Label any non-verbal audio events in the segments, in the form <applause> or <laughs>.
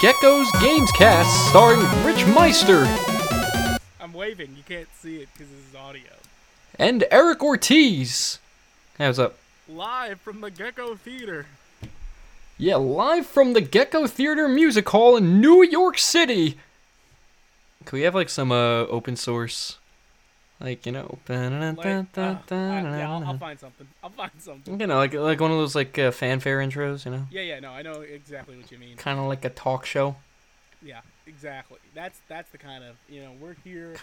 Gecko's Games Cast, starring Rich Meister I'm waving. You can't see it because this is audio. and Eric Ortiz. Hey, what's up? Live from the Gecko Theater. Yeah, live from the Gecko Theater Music Hall in New York City. Can we have like some uh, open source, like you know, Like, uh, uh, yeah, I'll, I'll find something. I'll find something. you know, like like one of those like uh, fanfare intros, you know, Yeah, yeah, no, I know exactly what you mean. kind of like a talk show. Yeah, exactly. That's that's the kind of you know we're here.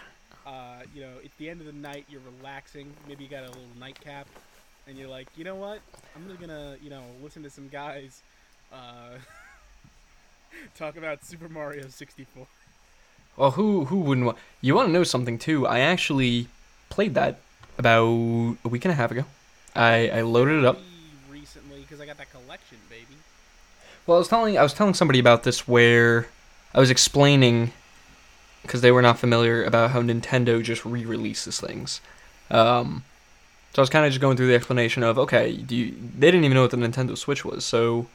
Uh, you know, at the end of the night, you're relaxing. Maybe you got a little nightcap, and you're like, you know what? I'm just gonna you know listen to some guys uh, <laughs> talk about Super Mario 64. Well, who who wouldn't want? You want to know something too? I actually played that about a week and a half ago. I I loaded it up. Recently because I got that collection, baby. Well, I was telling I was telling somebody about this where I was explaining because they were not familiar about how Nintendo just re-releases things. Um, so I was kind of just going through the explanation of okay, do you, they didn't even know what the Nintendo Switch was, so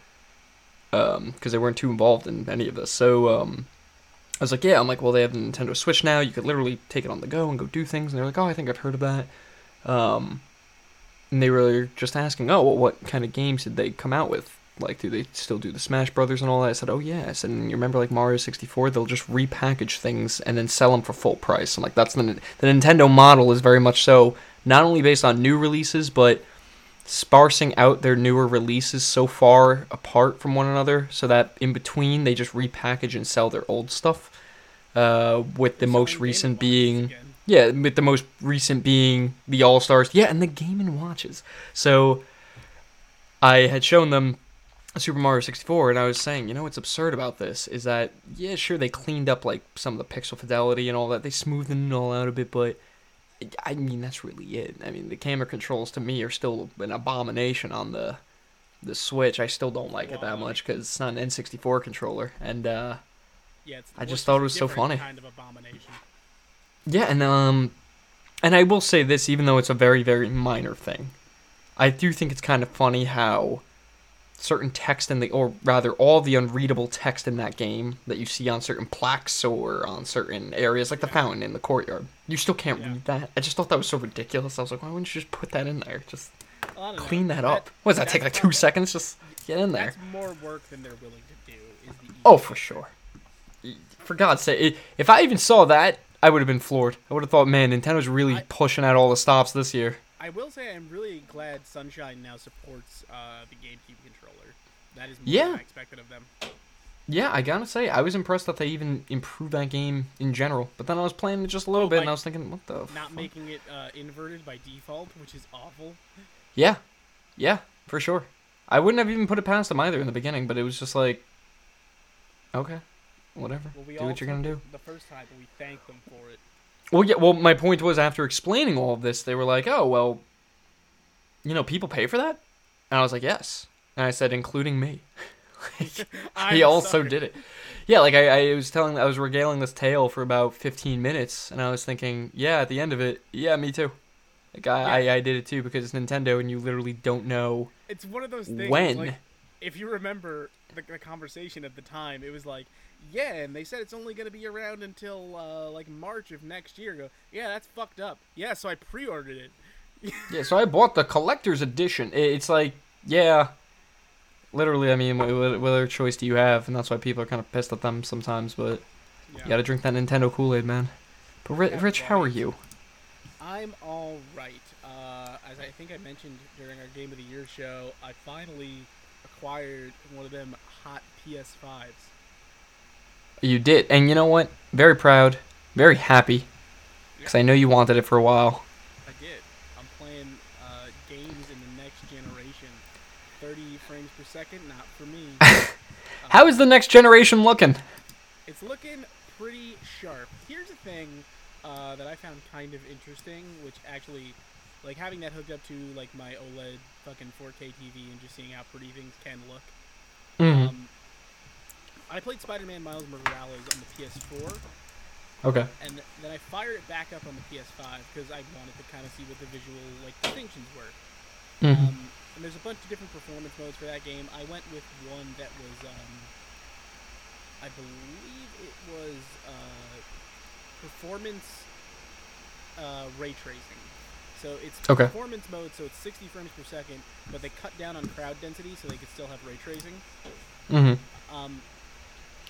because they weren't too involved in any of this. So um, I was like, yeah, I'm like, well, they have the Nintendo Switch now. You could literally take it on the go and go do things. And they're like, oh, I think I've heard of that. Um, and they were just asking, oh, well, what kind of games did they come out with? Like, do they still do the Smash Brothers and all that? I said, oh, yes. And you remember, like, Mario 64? They'll just repackage things and then sell them for full price. I'm like, that's the, the Nintendo model is very much so, not only based on new releases, but sparsing out their newer releases so far apart from one another so that in between they just repackage and sell their old stuff. Uh, with the They're most recent being yeah, with the most recent being the All Stars. Yeah, and the Game and Watches. So I had shown them Super Mario 64, and I was saying, you know what's absurd about this is that yeah, sure they cleaned up like some of the pixel fidelity and all that. They smoothed it all out a bit, but I mean that's really it. I mean the camera controls to me are still an abomination on the the Switch. I still don't like it that much because it's not an N64 controller, and uh, Yeah, it's, I just thought it was so funny. Kind of abomination. Yeah, and um, and I will say this, even though it's a very very minor thing, I do think it's kind of funny how certain text in the, or rather, all the unreadable text in that game that you see on certain plaques or on certain areas, like the fountain in the courtyard, you still can't Yeah. read that. I just thought that was so ridiculous. I was like, why wouldn't you just put that in there? Just know. clean that up. What does that take? Like two probably- seconds? Just get in there. That's more work than they're willing to do. Is the Oh, for sure. For God's sake, if I even saw that, I would have been floored. I would have thought, man, Nintendo's really I- pushing out all the stops this year. I will say I'm really glad Sunshine now supports uh, the GameCube controller. That is more Yeah. than I expected of them. Yeah, I gotta say, I was impressed that they even improved that game in general. But then I was playing it just a little Oh, bit, and I was thinking, what the? Not fuck? making it uh, inverted by default, which is awful. Yeah, yeah, for sure. I wouldn't have even put it past them either in the beginning, but it was just like, okay, whatever. Well, we do what you're gonna do. The first time, but we thanked them for it. Well, yeah. Well, my point was after explaining all of this, they were like, "Oh, well, you know, people pay for that," and I was like, "Yes," and I said, "Including me." <laughs> Like, <laughs> he also sorry. did it. Yeah, like I, I was telling, I was regaling this tale for about 15 minutes, and I was thinking, yeah, at the end of it, yeah, me too. Like I, I, I did it too because it's Nintendo, and you literally don't know It's one of those things. when. Like, if you remember the, the conversation at the time, it was like, yeah, and they said it's only going to be around until uh, like March of next year. Go, yeah, that's fucked up. Yeah, so I pre-ordered it. Yeah, so I bought the collector's edition. It's like, yeah, literally. I mean, what, what what other choice do you have? And that's why people are kind of pissed at them sometimes. But Yeah. you got to drink that Nintendo Kool Aid, man. But Ri- Yeah, Rich, how are you? I'm all right. Uh, as I think I mentioned during our Game of the Year show, I finally acquired one of them hot PS5s. You did, and you know what? Very proud, very happy, because I know you wanted it for a while. I did. I'm playing uh, games in the next generation. 30 frames per second, not for me. <laughs> How is the next generation looking? It's looking pretty sharp. Here's a thing uh, that I found kind of interesting, which actually, like having that hooked up to like my OLED fucking 4K TV and just seeing how pretty things can look. Mm-hmm. Um, I played Spider-Man Miles Morales on the PS4, Okay. and then I fired it back up on the PS5 because I wanted to kind of see what the visual like distinctions were. Mm-hmm. Um, and there's a bunch of different performance modes for that game. I went with one that was um, I believe it was uh, performance uh, ray tracing. So it's Okay. performance mode, so it's 60 frames per second, but they cut down on crowd density so they could still have ray tracing. Mm-hmm. Um,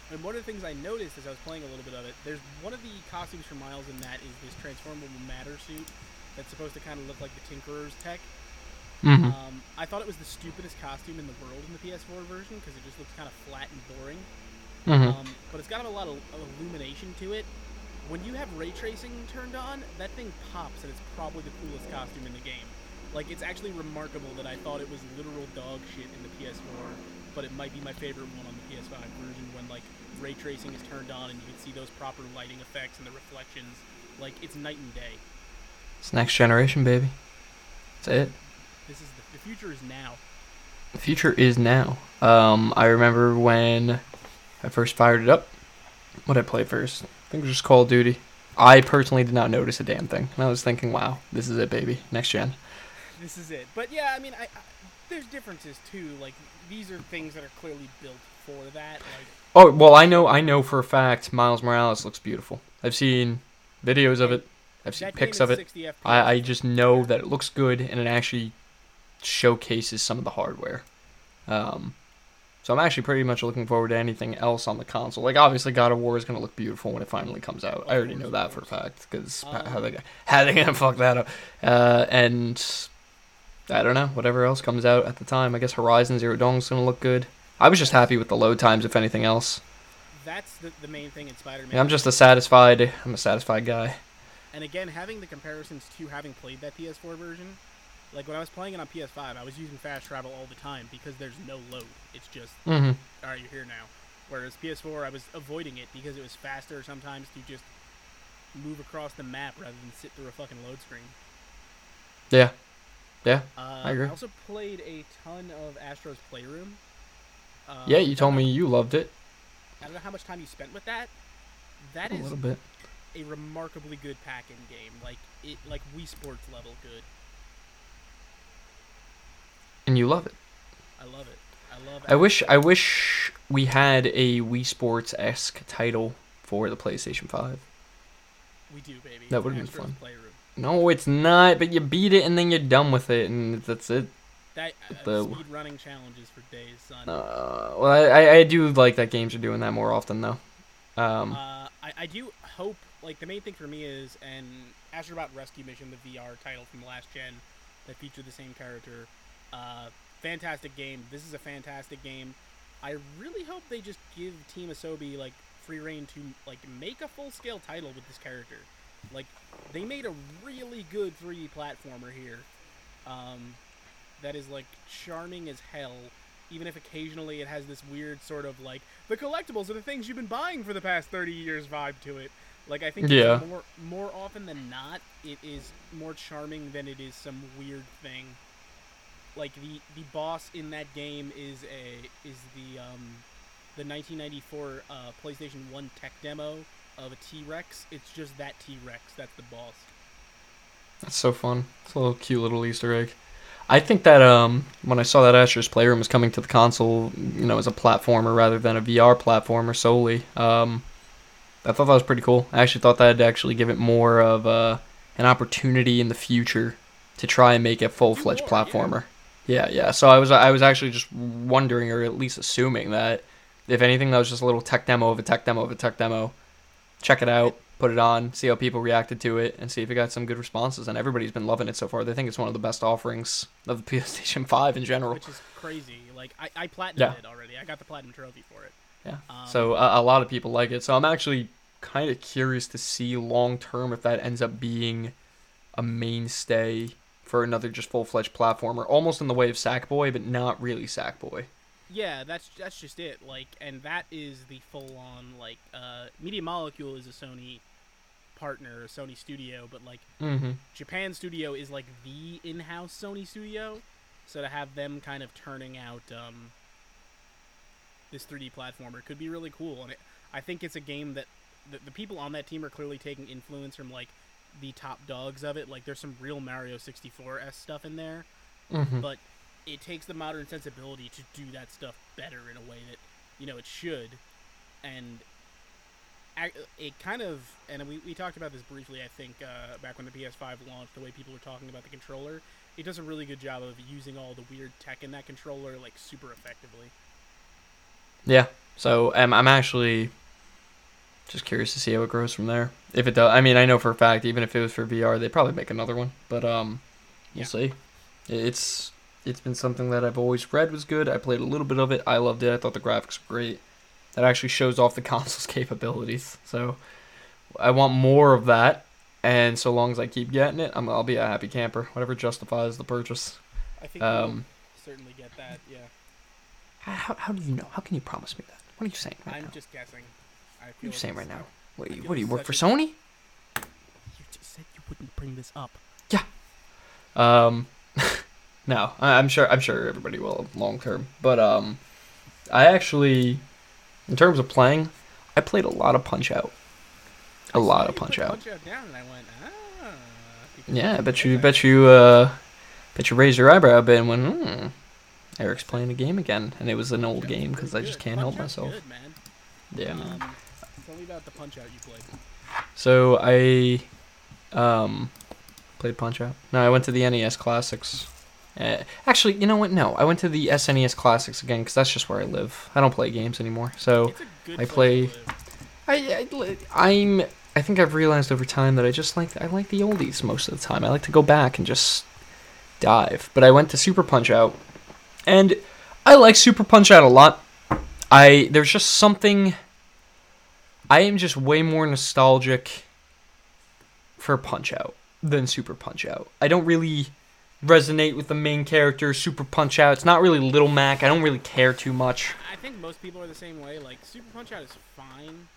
and one of the things I noticed as I was playing a little bit of it, there's one of the costumes for Miles in that is this transformable matter suit that's supposed to kind of look like the Tinkerer's tech. Mm-hmm. Um, I thought it was the stupidest costume in the world in the PS4 version because it just looks kind of flat and boring. mm-hmm. Um, but it's got a lot of, of illumination to it. When you have ray tracing turned on, that thing pops, and it's probably the coolest costume in the game. Like, it's actually remarkable that I thought it was literal dog shit in the PS4, but it might be my favorite one on the PS5 version when, like, ray tracing is turned on and you can see those proper lighting effects and the reflections. Like, it's night and day. It's next generation, baby. That's it. This is the, the future is now. The future is now. Um, I remember when I first fired it up. What did I play first? I think it was just Call of Duty. I personally did not notice a damn thing, and I was thinking, "Wow, this is it, baby. Next gen." This is it. But yeah, I mean, I, I there's differences too. Like, these are things that are clearly built for that. Like, Oh well, I know. I know for a fact Miles Morales looks beautiful. I've seen videos of it. I've seen pics of it. I, I just know that it looks good and it actually showcases some of the hardware. Um, so I'm actually pretty much looking forward to anything else on the console. Like obviously, God of War is gonna look beautiful when it finally comes out. I already know that for a fact because Um, how they <laughs> how they gonna fuck that up? Uh, and I don't know whatever else comes out at the time. I guess Horizon Zero Dawn's gonna look good. I was just happy with the load times, if anything else. That's the, the main thing in Spider-Man. I'm just a satisfied. I'm a satisfied guy. And again, having the comparisons to having played that PS4 version, like when I was playing it on PS5, I was using fast travel all the time because there's no load. It's just, Mm-hmm. all right, you're here now. Whereas PS4, I was avoiding it because it was faster sometimes to just move across the map rather than sit through a fucking load screen. Yeah. Yeah. Uh, I agree. I also played a ton of Astro's Playroom. Uh, Yeah, you told me you loved it. I don't know how much time you spent with that. That A is little bit. a remarkably good pack-in game. Like it, like Wii Sports level good. And you love it. I love it. I love. I wish I wish we had a Wii Sports esque title for the PlayStation 5. we do, baby. That would've been fun. Playroom. No, it's not, but you beat it and then you're done with it and that's it. That uh, The- speed running challenges for days, son. Uh, well, I, I- I do like that games are doing that more often though. Um, Uh, I, I do hope, like, the main thing for me is, and Astrobot Rescue Mission, the VR title from last gen that featured the same character. Uh, fantastic game. This is a fantastic game. I really hope they just give Team Asobi, like, free reign to, like, make a full scale title with this character. Like, they made a really good 3D platformer here. Um, that is, like, charming as hell even if occasionally it has this weird sort of like the collectibles are the things you've been buying for the past 30 years vibe to it like i think Yeah. more more often than not it is more charming than it is some weird thing like the the boss in that game is a is the um the 1994 uh, PlayStation 1 tech demo of a T-Rex. It's just that T-Rex. That's the boss. that's so fun. It's a little cute little Easter egg. I think that um, when I saw that Astro's Playroom was coming to the console, you know, as a platformer rather than a VR platformer solely, um, I thought that was pretty cool. I actually thought that'd actually give it more of uh, an opportunity in the future to try and make a full fledged more, yeah. Yeah, yeah. So I was I was actually just wondering, or at least assuming that if anything, that was just a little tech demo of a tech demo of a tech demo. Check it out, put it on, see how people reacted to it, and see if it got some good responses. And everybody's been loving it so far. They think it's one of the best offerings of the <laughs> PlayStation Five in general. Which is crazy. Like I, I platinumed Yeah. it already. I got the platinum trophy for it. Yeah. Um, So a, a lot of people like it. So I'm actually kind of curious to see long term if that ends up being a mainstay for another just full fledged platformer, almost in the way of Sackboy, but not really Sackboy. Yeah, that's that's just it. Like, and that is the full on like uh, Media Molecule is a Sony partner, a Sony studio, but like Mm-hmm. Japan studio is like the in-house Sony studio. So to have them kind of turning out um, this 3D platformer could be really cool, and it, I think it's a game that the, the people on that team are clearly taking influence from like the top dogs of it. Like, there's some real Mario 64 s stuff in there. Mm-hmm. but it takes the modern sensibility to do that stuff better in a way that you know it should and it kind of and we, we talked about this briefly i think uh, back when the ps5 launched the way people were talking about the controller it does a really good job of using all the weird tech in that controller like super effectively Yeah. So um, I'm actually just curious to see how it grows from there. If it does, I mean, I know for a fact, even if it was for VR, they'd probably make another one. But um, we'll Yeah. see. It's it's been something that I've always read was good. I played a little bit of it. I loved it. I thought the graphics were great. That actually shows off the <laughs> console's capabilities. So I want more of that. And so long as I keep getting it, I'm, I'll be a happy camper. Whatever justifies the purchase. i think Um, certainly get that yeah How, how do you know? How can you promise me that? What are you saying right i'm now? just guessing What are you saying right now? What, you- what do you work for Sony? you just said you wouldn't bring this up Yeah. Um, <laughs> no, I- I'm sure. I'm sure everybody will long term. But um, I actually, in terms of playing, I played a lot of Punch Out. A I lot of Punch Out. punch out down and i went ah Yeah, I bet you. Bet you. Uh, bet you raised your eyebrow a bit and went, hmm. Eric's playing a game again, and it was an old game because I just can't help myself. good. Yeah. man. Um, tell me about the punch out you played. So I um played Punch Out. No, I went to the NES Classics. Uh, actually, you know what? No, I went to the SNES Classics again because that's just where I live. I don't play games anymore. So It's a good I play-. I, I I'm I think I've realized over time that I just like I like the oldies most of the time. I like to go back and just dive. But I went to Super Punch Out, and I like Super Punch Out a lot. I there's just something. I am just way more nostalgic for Punch Out than Super Punch Out. I don't really resonate with the main character, Super Punch Out. It's not really Little Mac. I don't really care too much. I think most people are the same way. Like Super Punch Out is fine,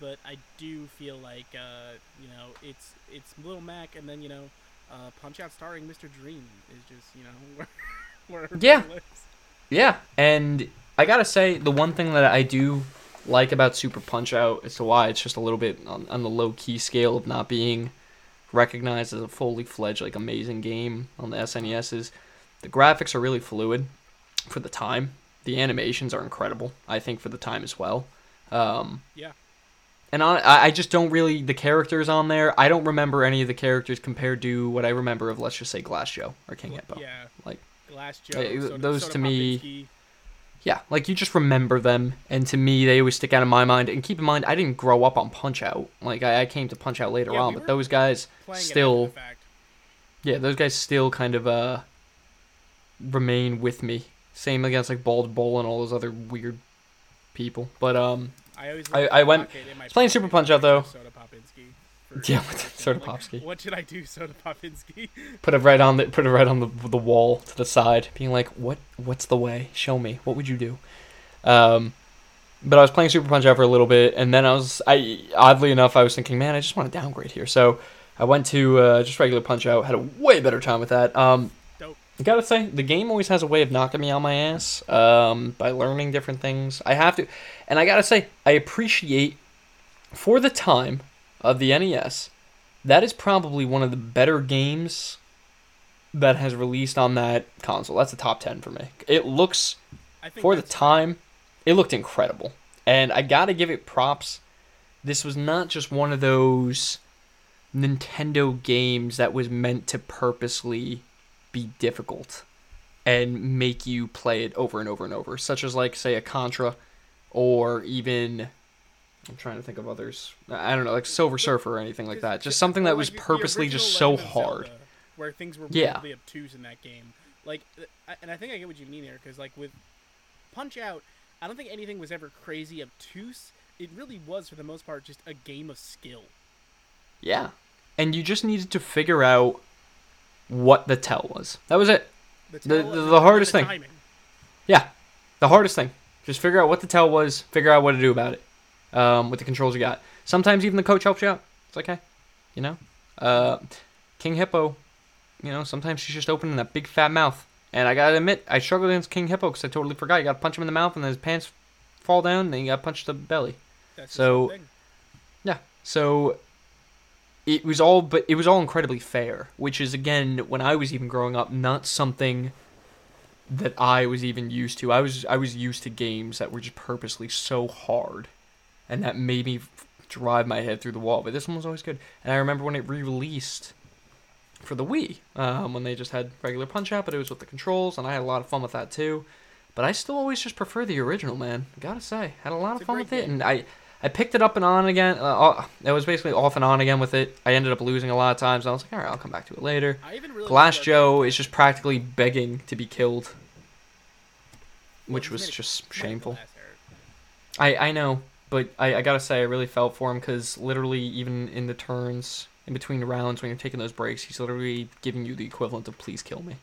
but I do feel like uh, you know it's it's Little Mac, and then you know uh, Punch Out starring Mr. Dream is just you know <laughs> where, where Yeah. Yeah, and I gotta say, the one thing that I do like about Super Punch Out as to why it's just a little bit on, on the low key scale of not being recognized as a fully fledged like amazing game on the SNES is the graphics are really fluid for the time. The animations are incredible, I think, for the time as well. Um, Yeah. And on, I I just don't really the characters on there. I don't remember any of the characters compared to what I remember of let's just say Glass Joe or King Hippo. Yeah, Like- Glass Joe. Those to me-. Yeah, like you just remember them, and to me, they always stick out in my mind. And keep in mind, I didn't grow up on Punch Out. Like I, I came to Punch Out later Yeah, on, we but those guys, playing it after still- yeah, those guys still kind of uh remain with me. Same against like Bald Bull and all those other weird people. But um, I always I- I went- Pocket in my playing Super Punch-Out, though. Soda Popinski for <laughs> Yeah, reason. Soda Like, What should I do, Soda Popinski? <laughs> put it right on the put it right on the the wall to the side, being like, "What what's the way? Show me. What would you do?" Um, but I was playing Super Punch Out for a little bit, and then I was I oddly enough I was thinking, man, I just want to downgrade here. So I went to uh, just regular Punch Out, had a way better time with that. Um. I gotta say, the game always has a way of knocking me on my ass um, by learning different things. I have to, and I gotta say, I appreciate for the time of the NES. That is probably one of the better games that has released on that console. That's the top 10 for me. It looks, for the time, it looked incredible. And I gotta give it props. This was not just one of those Nintendo games that was meant to purposely be difficult and make you play it over and over and over, such as, like, say, a Contra or even. I'm trying to think of others. I don't know, like Silver Surfer or anything like that. Just something that was like the- the purposely just so hard. Zelda, where things were Yeah. really obtuse in that game. Like, and I think I get what you mean here, because like with Punch Out, I don't think anything was ever crazy obtuse. It really was, for the most part, just a game of skill. Yeah. And you just needed to figure out what the tell was. That was it. The, The- the- the hardest thing. timing. Yeah. The hardest thing. Just figure out what the tell was, figure out what to do about it. Um, with the controls you got. Sometimes even the coach helps you out. It's okay. You know? Uh, King Hippo, you know, sometimes she's just opening that big fat mouth. And I gotta admit, I struggled against King Hippo because I totally forgot. You gotta punch him in the mouth and then his pants fall down, and then you gotta punch the belly. That's So- thing. Yeah. So it was all but it was all incredibly fair, which is again when I was even growing up not something that I was even used to. I was I was used to games that were just purposely so hard and that made me drive my head through the wall. But this one was always good. And I remember when it re-released for the Wii, um, when they just had regular Punch Out, but it was with the controls, and I had a lot of fun with that too. But I still always just prefer the original, man. Gotta say, had a lot It's of fun with it, game. and I. I picked it up and on again. Uh, it was basically off and on again with it. I ended up losing a lot of times. And I was like, all right, I'll come back to it later. I even really Glass Joe is just practically begging to be killed, which he's was just he's made a shameful. I I know, but I, I gotta say I really felt for him because literally even in the turns in between the rounds when you're taking those breaks, he's literally giving you the equivalent of "please kill me."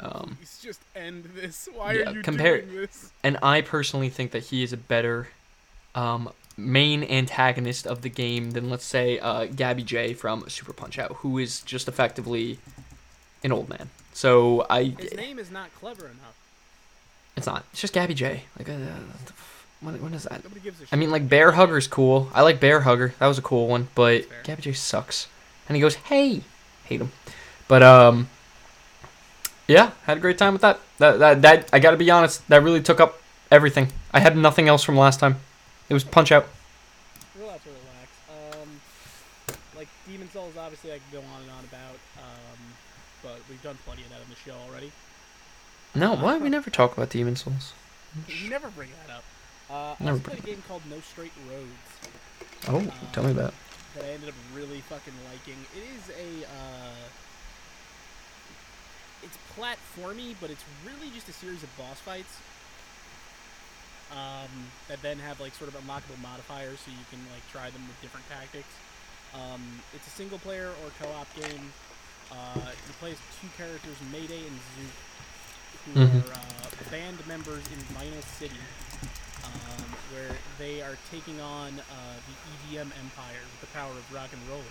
Um, Please just end this. Why yeah, are you compare- doing this? and I personally think that he is a better um, main antagonist of the game than let's say uh, Gabby Jay from Super Punch Out, who is just effectively an old man. So I, His name is not clever enough. it's not. It's just Gabby Jay. Like, uh, what, the what, what is that? Nobody gives a shit. I mean, like Bear Hugger's cool. I like Bear Hugger. That was a cool one. But That's fair. Gabby Jay sucks. And he goes, "Hey," hate him. But um, yeah, had a great time with that. That that that I got to be honest. That really took up everything. I had nothing else from last time. It was Punch Out. relax to relax. Um, like Demon Souls, obviously I could go on and on about. Um, but we've done plenty of that on the show already. No, what? We never talk about Demon Souls. You never bring that up. Uh, I also played a game called No Straight Roads Oh, tell me about. it. that I ended up really fucking liking. It is a. Uh, it's platformy, but it's really just a series of boss fights. Um, that then have like sort of unlockable modifiers, so you can like try them with different tactics. Um, it's a single player or co-op game. Uh, you play as two characters, Mayday and Zook, who Mhm. are uh, band members in Vinyl City, um, where they are taking on uh, the EDM empire with the power of rock and roll.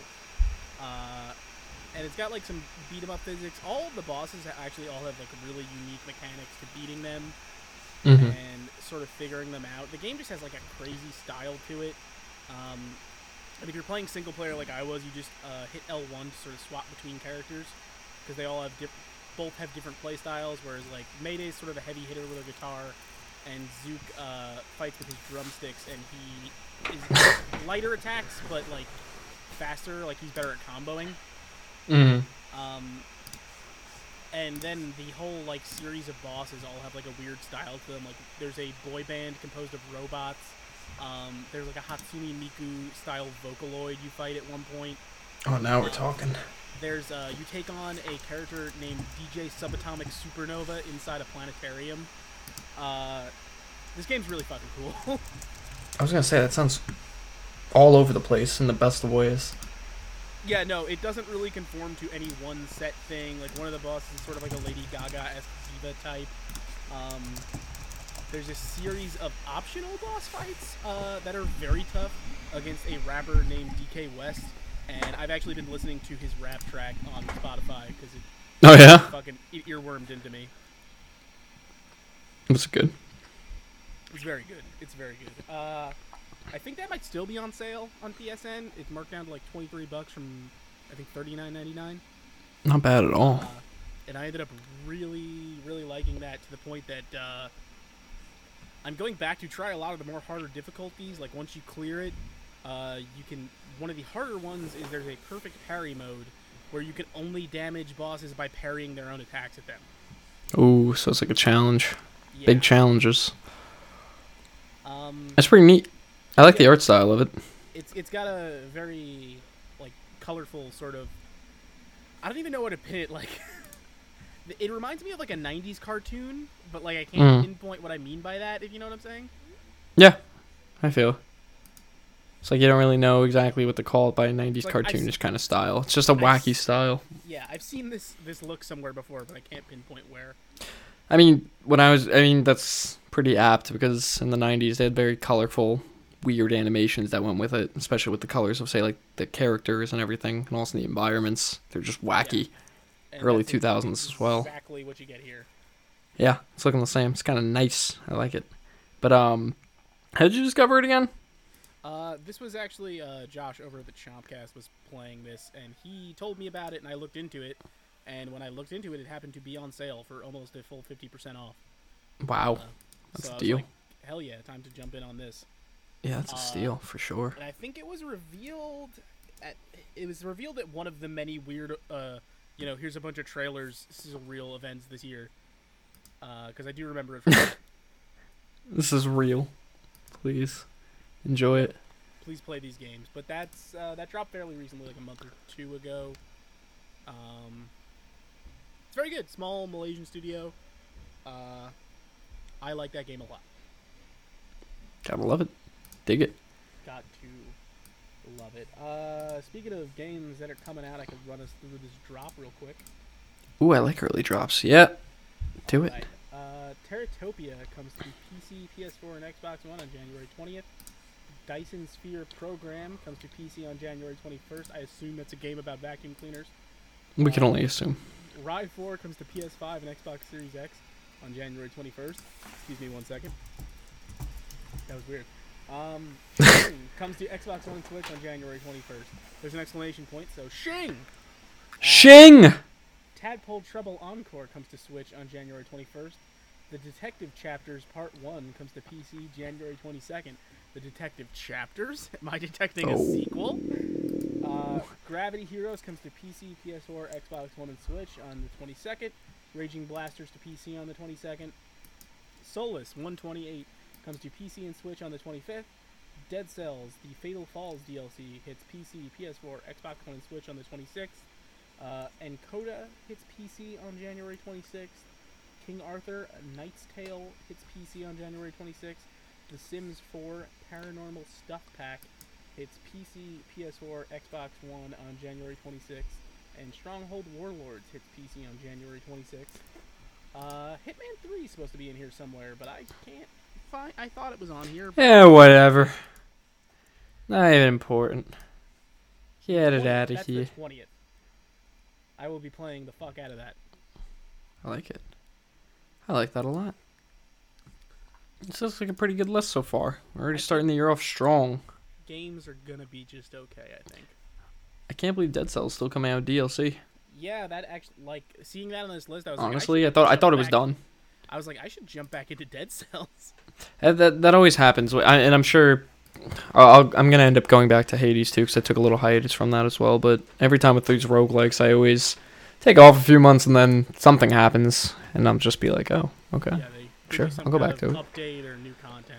Uh, and it's got like some beat 'em up physics. All the bosses actually all have like really unique mechanics to beating them hmm and sort of figuring them out. The game just has like a crazy style to it. Um, and if you're playing single player like I was, you just uh, hit L1 to sort of swap between characters because they all have diff- both have different play styles. Whereas like Mayday's sort of a heavy hitter with a guitar, and Zook uh, fights with his drumsticks, and he is <coughs> lighter attacks but like faster. Like he's better at comboing. hmm Um, and then the whole like series of bosses all have like a weird style to them. Like there's a boy band composed of robots. Um, there's like a Hatsune Miku style Vocaloid you fight at one point. Oh, now we're talking. There's uh, you take on a character named DJ Subatomic Supernova inside a planetarium. Uh, this game's really fucking cool. <laughs> I was gonna say that sounds all over the place in the best of ways. Yeah, no, it doesn't really conform to any one set thing. Like one of the bosses is sort of like a Lady Gaga esque diva type. Um, there's a series of optional boss fights uh, that are very tough against a rapper named DK West, and I've actually been listening to his rap track on Spotify because it Oh yeah, fucking earwormed into me. Was it good? It's very good. It's very good. Uh, I think that might still be on sale on PSN. It's marked down to like 23 bucks from I think 39.99. Not bad at all. Uh, and I ended up really, really liking that to the point that uh, I'm going back to try a lot of the more harder difficulties. Like once you clear it, uh, you can. One of the harder ones is there's a perfect parry mode where you can only damage bosses by parrying their own attacks at them. Ooh, so it's like a challenge. Yeah. Big challenges. Um, That's pretty neat. I like the art style of it. it's it's got a very like colorful sort of. I don't even know what to pin it like. <laughs> it reminds me of like a '90s cartoon, but like I can't Mm. pinpoint what I mean by that. If you know what I'm saying. Yeah, I feel. It's like you don't really know exactly what to call it by a 90s Like, cartoonish kind of style. It's just a I wacky style. Yeah, I've seen this this look somewhere before, but I can't pinpoint where. I mean, when I was, I mean, that's pretty apt because in the 90s they had very colorful, weird animations that went with it, especially with the colors of, say, like the characters and everything, and also the environments. They're just wacky. And Early that's 2000s as well. Exactly what you get here. Yeah, it's looking the same. It's kind of nice. I like it. But, um, how did you discover it again? Uh, this was actually uh, Josh over at the Chompcast was playing this, and he told me about it, and I looked into it. And when I looked into it, it happened to be on sale for almost a full fifty percent off. Wow. Uh, That's so a I was deal. like, Hell yeah, time to jump in on this. Yeah, that's a Uh, steal for sure. and I think it was revealed at it was revealed at one of the many weird uh you know here's a bunch of trailers this is a real events this year because I do remember it. From <laughs> This is real. Please enjoy it. please play these games. But that's uh, that dropped fairly recently, like a month or two ago. Um, it's very good. Small Malaysian studio. Uh, I like that game a lot. Gotta love it. Dig it. Got to love it. Uh, speaking of games that are coming out, I could run us through this drop real quick. Ooh, I like early drops. Yeah. Do it. Right. Uh, Terratopia comes to PC, PS4, and Xbox One on January 20th. Dyson Sphere Program comes to PC on January 21st. I assume that's a game about vacuum cleaners. We can only assume. Ride 4 comes to PS5 and Xbox Series X on January 21st. Excuse me one second. That was weird. Um, <laughs> Shing comes to Xbox One and Switch on January 21st. There's an exclamation point, so Shing! Uh, Shing! Tadpole Treble Encore comes to Switch on January 21st. The Detective Chapters Part 1 comes to PC January 22nd. The Detective Chapters? <laughs> Am I detecting a Oh. sequel? Uh, Gravity Heroes comes to PC, PS4, Xbox One, and Switch on the 22nd. Raging Blasters to PC on the 22nd. Solus 128 comes to PC and Switch on the 25th. Dead Cells, the Fatal Falls DLC, hits PC, PS4, Xbox One, and Switch on the 26th. Uh, and Coda hits PC on January 26th. King Arthur, Knight's Tale hits PC on January 26th. The Sims 4 Paranormal Stuff Pack hits PC, PS4, Xbox One on January 26th. And Stronghold Warlords hits PC on January 26th. Uh, Hitman 3 is supposed to be in here somewhere, but I can't find. I thought it was on here. Yeah, whatever. Not even important. Get it out of that's here. the 20th. I will be playing the fuck out of that. I like it. I like that a lot. This looks like a pretty good list so far. We're already starting the year off strong. Games are gonna be just okay, I think. I can't believe Dead Cells still coming out with DLC. Yeah, that actually like seeing that on this list. I was like, Honestly, I thought I thought it was done. I was like, I should jump back into Dead Cells. <laughs> That that, that always happens, I, and I'm sure I'll, I'll- I'm gonna end up going back to Hades too, because I took a little hiatus from that as well. But every time with these roguelikes, I always take off a few months, and then something happens, and I'll just be like, oh, okay, Yeah, they Sure, I'll go back to it. Update or new content,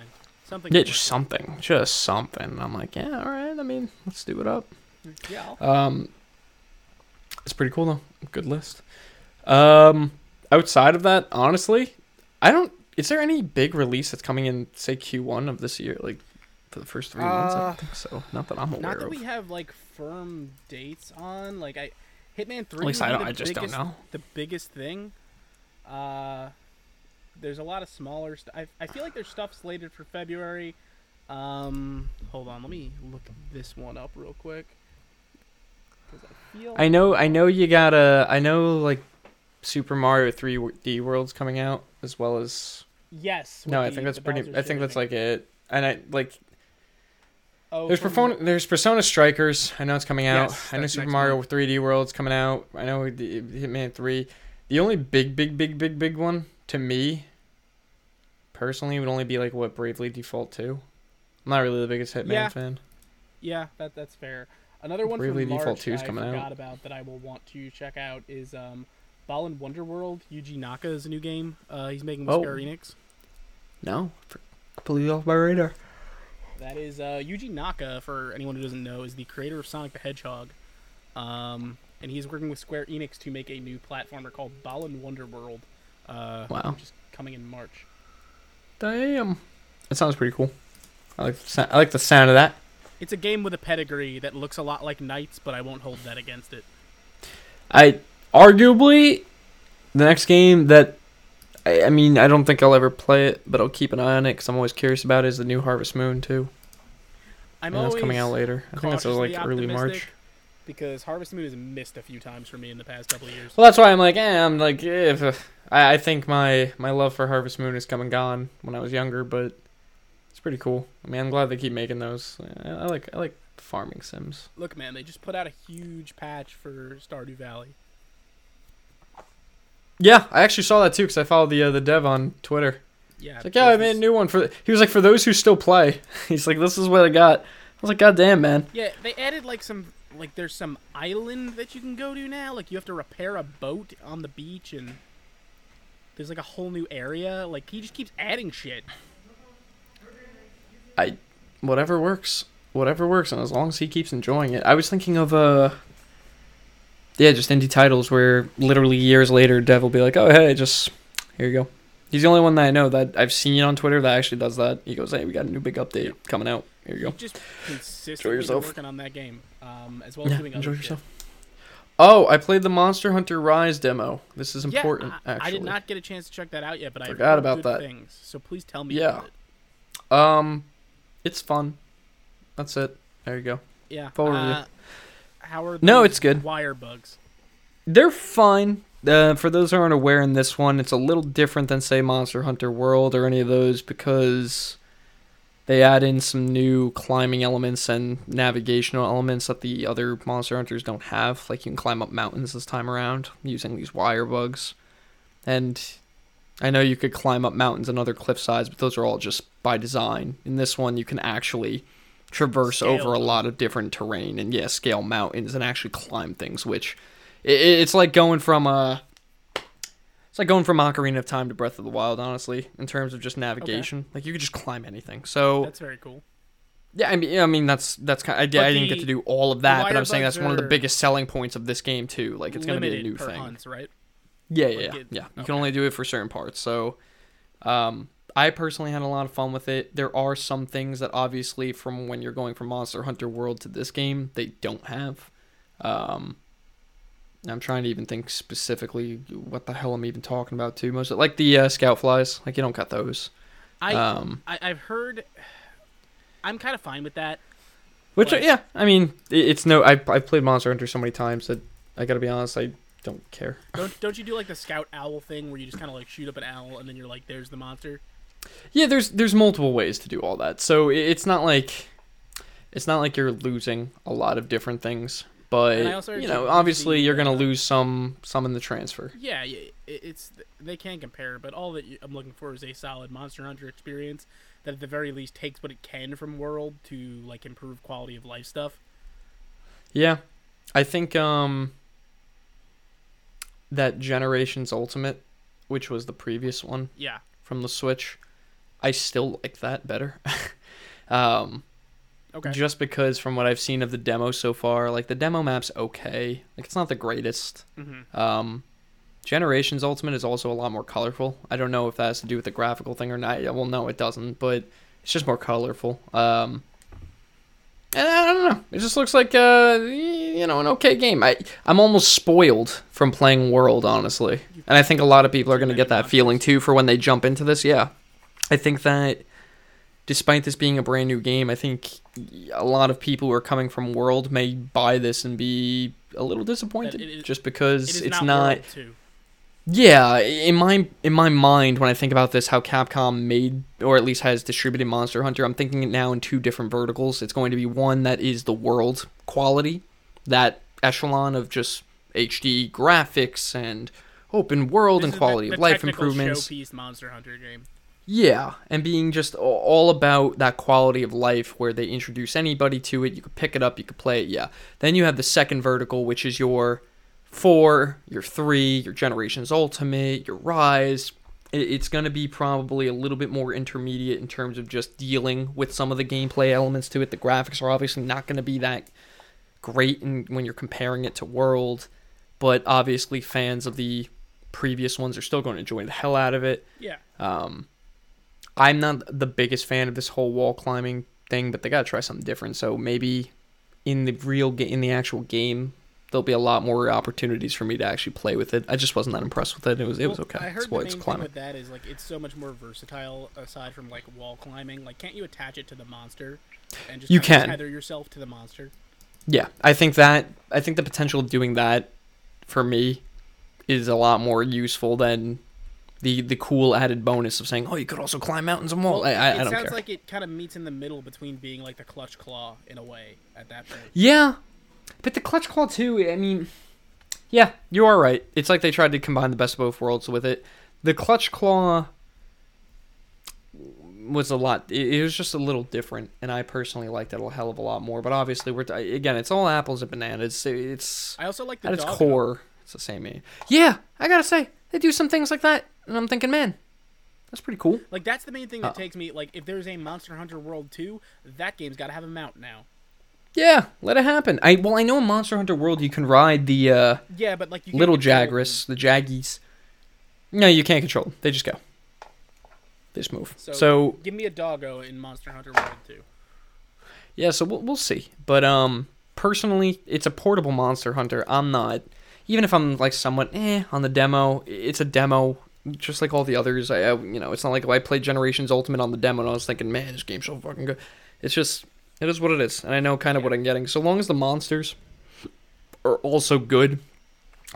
something. yeah, just work something, just something. And I'm like, yeah, all right. I mean, let's do it up. Yeah, Um, it's pretty cool though. Good list. Um, outside of that, honestly, I don't. Is there any big release that's coming in, say Q1 of this year, like for the first three months? I Uh, don't think so. Not that I'm aware of. not that of. we have like firm dates on. Like I, Hitman Three. At least would I be don't. the I just don't biggest- know. The biggest thing. Uh, there's a lot of smaller stuff. I, I feel like there's stuff slated for February. Um, hold on, let me look this one up real quick. I feel. I know. I know you gotta. I know like Super Mario 3D World's coming out as well as. Yes. No, with I think that's pretty. I think that's like it. And I like. Oh, There's Persona, there's Persona Strikers. I know it's coming out. Yes, I know Super Mario month. 3D World's coming out. I know the Hitman 3. The only big, big, big, big, big one to me, personally, would only be like what Bravely Default 2. I'm not really the biggest Hitman Yeah. fan. Yeah, that that's fair. Another one Bravely from March Default 2 is I coming out. about that I will want to check out is um, Balan Wonderworld. Yuji Naka is a new game. Uh, he's making with Oh. Square Enix. No, for, completely off my radar. That is uh, Yuji Naka. For anyone who doesn't know, is the creator of Sonic the Hedgehog. Um, and he's working with Square Enix to make a new platformer called Balan Wonderworld. Uh, Wow. Which is coming in March. Damn, that sounds pretty cool. I like the sound, I like the sound of that. It's a game with a pedigree that looks a lot like Knights, but I won't hold that against it. I arguably the next game that I, I mean I don't think I'll ever play it, but I'll keep an eye on it because I'm always curious about it, is the new Harvest Moon too. I'm and that's always coming out later. I think that's like early March. because Harvest Moon has missed a few times for me in the past couple of years. Well, that's why I'm like, eh, I'm like, eh, if, uh, I, I think my my love for Harvest Moon has come and gone when I was younger, but it's pretty cool. I mean, I'm glad they keep making those. I, I like I like farming sims. Look, man, they just put out a huge patch for Stardew Valley. Yeah, I actually saw that too because I followed the uh, the dev on Twitter. Yeah. It's like, yeah, I made a new one for. He was like, for those who still play. <laughs> He's like, this is what I got. I was like, God damn, man. Yeah, they added like some like there's some island that you can go to now. Like you have to repair a boat on the beach and there's like a whole new area. Like he just keeps adding shit. I, whatever works, whatever works, and as long as he keeps enjoying it. I was thinking of uh, yeah, just indie titles where literally years later, Dev will be like, oh hey, just here you go. He's the only one that I know that I've seen on Twitter that actually does that. He goes, hey, we got a new big update coming out. Here you go. just consistently been yourself. working on that game, um, as well as Yeah, doing enjoy other yourself. Oh, I played the Monster Hunter Rise demo. This is important, Yeah, I, actually. I did not get a chance to check that out yet, but I Forgot about that. things. So please tell me Yeah. about it. Um, it's fun. That's it. There you go. Yeah. Full review. uh, how are No, it's good. Wire bugs. They're fine. Uh, for those who aren't aware, in this one, it's a little different than say Monster Hunter World or any of those because they add in some new climbing elements and navigational elements that the other Monster Hunters don't have. Like you can climb up mountains this time around using these wire bugs, and I know you could climb up mountains and other cliff sides, but those are all just by design. In this one, you can actually traverse Scale over a lot of different terrain and yeah, scale mountains and actually climb things, which it's like going from uh it's like going from Ocarina of Time to Breath of the Wild, honestly, in terms of just navigation. Like you could just climb anything. So That's very cool. yeah, I mean, I mean that's that's kind. I, did, But I didn't get to do all of that, but I'm saying that's one of the biggest selling points of this game too. Like it's gonna be a new per thing. hunts, right? Yeah, yeah, Like yeah. it- yeah. You okay. can only do it for certain parts. So, um, I personally had a lot of fun with it. There are some things that obviously from when you're going from Monster Hunter World to this game, they don't have. Um, I'm trying to even think specifically what the hell I'm even talking about too. Most of, like the uh, scout flies, like you don't cut those. I, um, I I've heard. I'm kind of fine with that. which like- yeah, I mean it, it's no. I I've played Monster Hunter so many times that I gotta be honest, I don't care. Don't don't you do like the scout owl thing where you just kind of like shoot up an owl and then you're like, there's the monster. Yeah, there's there's multiple ways to do all that. So it's not like it's not like you're losing a lot of different things, but And I also heard you know, obviously you're gonna uh, lose some some in the transfer. Yeah, yeah, it's they can't compare, but all that I'm looking for is a solid Monster Hunter experience that at the very least takes what it can from World to like improve quality of life stuff. Yeah, I think um that Generations Ultimate, which was the previous one Yeah, from the Switch, I still like that better. <laughs> um, okay. just because from what I've seen of the demo so far, like the demo map's okay. Like it's not the greatest. hmm Um, Generations Ultimate is also a lot more colorful. I don't know if that has to do with the graphical thing or not. Well, no, it doesn't, but it's just more colorful. Um, and I don't know. It just looks like uh, you know, an okay game. I I'm almost spoiled from playing World, honestly, and I think a lot of people are gonna get that feeling too for when they jump into this. Yeah, I think that despite this being a brand new game, I think a lot of people who are coming from World may buy this and be a little disappointed is- just because It it's not, not yeah, in my in my mind when I think about this, how Capcom made or at least has distributed Monster Hunter, I'm thinking it now in two different verticals. It's going to be one that is the world quality, that echelon of just HD graphics and open world This and quality the, of life improvements. Showpiece Monster Hunter game. Yeah, and being just all about that quality of life where they introduce anybody to it. You could pick it up, you could play it, yeah. Then you have the second vertical, which is your four, your three, your Generations Ultimate, your Rise. It's going to be probably a little bit more intermediate in terms of just dealing with some of the gameplay elements to it. The graphics are obviously not going to be that great in, when you're comparing it to World, but obviously fans of the previous ones are still going to enjoy the hell out of it. Yeah, Um, I'm not the biggest fan of this whole wall climbing thing, but they gotta try something different. So maybe in the real ga- in the actual game, there'll be a lot more opportunities for me to actually play with it. I just wasn't that impressed with it. It was it was Well, okay. I It's heard the main it's thing with that is like it's so much more versatile aside from like wall climbing. Like, can't you attach it to the monster and just You can. tether yourself to the monster? Yeah, I think that I think the potential of doing that for me is a lot more useful than the the cool added bonus of saying, "Oh, you could also climb mountains and walls." Well, I, I, it I don't sounds care. like it kind of meets in the middle between being like the clutch claw in a way at that point. Yeah, but the clutch claw too. I mean, yeah, you are right. It's like they tried to combine the best of both worlds with it. The clutch claw was a lot. It, was just a little different, and I personally liked it a hell of a lot more. But obviously, we're again, it's all apples and bananas. It's I also like the at its core, it's the same. game. Yeah, I gotta say, they do some things like that, and I'm thinking, man, that's pretty cool. Like that's the main thing that Uh. takes me. Like if there's a Monster Hunter World 2, that game's got to have a mount now. Yeah, let it happen. I well, I know in Monster Hunter World you can ride the uh, Yeah, but like you little. Jagras, the Jaggies. No, you can't control them. They just go. They just move. So, so give me a doggo in Monster Hunter World 2. Yeah, so we'll, we'll see. But um, personally, it's a portable Monster Hunter. I'm not, even if I'm like somewhat eh on the demo. It's a demo, just like all the others. I, I you know, it's not like I played Generations Ultimate on the demo and I was thinking, man, this game's so fucking good. It's just, it is what it is, and I know kind of what I'm getting. So long as the monsters are also good,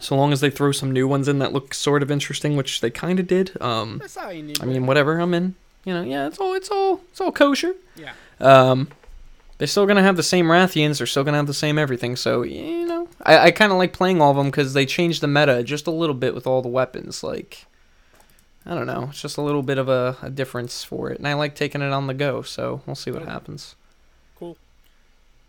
so long as they throw some new ones in that look sort of interesting, which they kind of did. Um, That's how you need. I mean, whatever. I'm in. You know, yeah, it's all, it's all, it's all kosher. yeah. Um, they're still gonna have the same Rathians. They're still gonna have the same everything. So you know, I, I kind of like playing all of them because they changed the meta just a little bit with all the weapons. Like, I don't know, it's just a little bit of a, a difference for it, and I like taking it on the go. So we'll see what Okay. happens. Cool.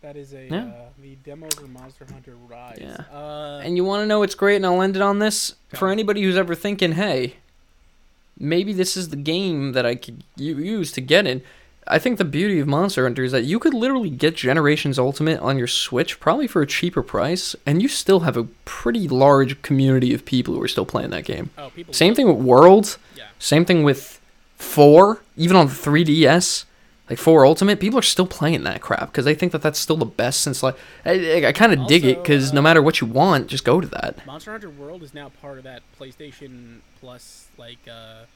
That is a Yeah. uh, the demo for Monster Hunter Rise. Yeah. Uh, And you want to know what's great, and I'll end it on this for anybody who's ever thinking, hey, maybe this is the game that I could use to get in. I think the beauty of Monster Hunter is that you could literally get Generations Ultimate on your Switch, probably for a cheaper price, and you still have a pretty large community of people who are still playing that game. oh. Same thing with World, Yeah. same thing with 4, even on the 3DS. Like 4 Ultimate, people are still playing that crap because they think that that's still the best since like I, I kind of dig it because no uh, matter what you want, just go to that. Monster Hunter World is now part of that PlayStation Plus, like uh,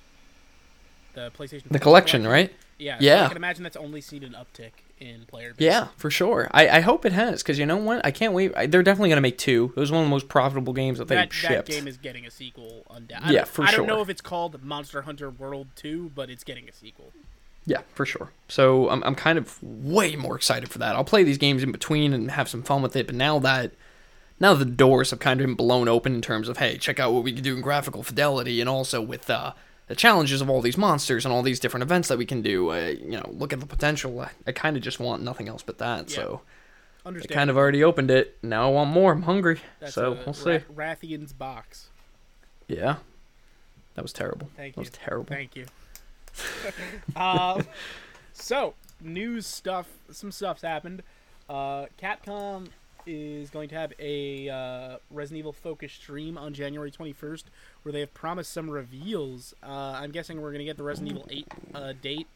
the PlayStation. The Plus collection, right? Yeah. so Yeah. I can imagine that's only seen an uptick in player base. Yeah, for sure. I, I hope it has because you know what? I can't wait. I, they're definitely gonna make two. It was one of the most profitable games that they That, that shipped. game is getting a sequel. Undoubtedly. Yeah, for sure. I don't know if it's called Monster Hunter World 2, but it's getting a sequel. Yeah, for sure. So I'm I'm kind of way more excited for that. I'll play these games in between and have some fun with it. But now that now the doors have kind of been blown open in terms of hey, check out what we can do in graphical fidelity, and also with uh, the challenges of all these monsters and all these different events that we can do. Uh, you know, look at the potential. I, I kind of just want nothing else but that. Yeah. So I kind of already opened it. Now I want more. I'm hungry. That's so a we'll see. Ra- Rathian's box. Yeah, that was terrible. Thank That was terrible. Thank you. <laughs> um, so news stuff. Some stuff's happened. Uh, Capcom is going to have a uh, Resident Evil focused stream on January 21st, where they have promised some reveals. Uh, I'm guessing we're going to get the Resident Evil 8 uh, date.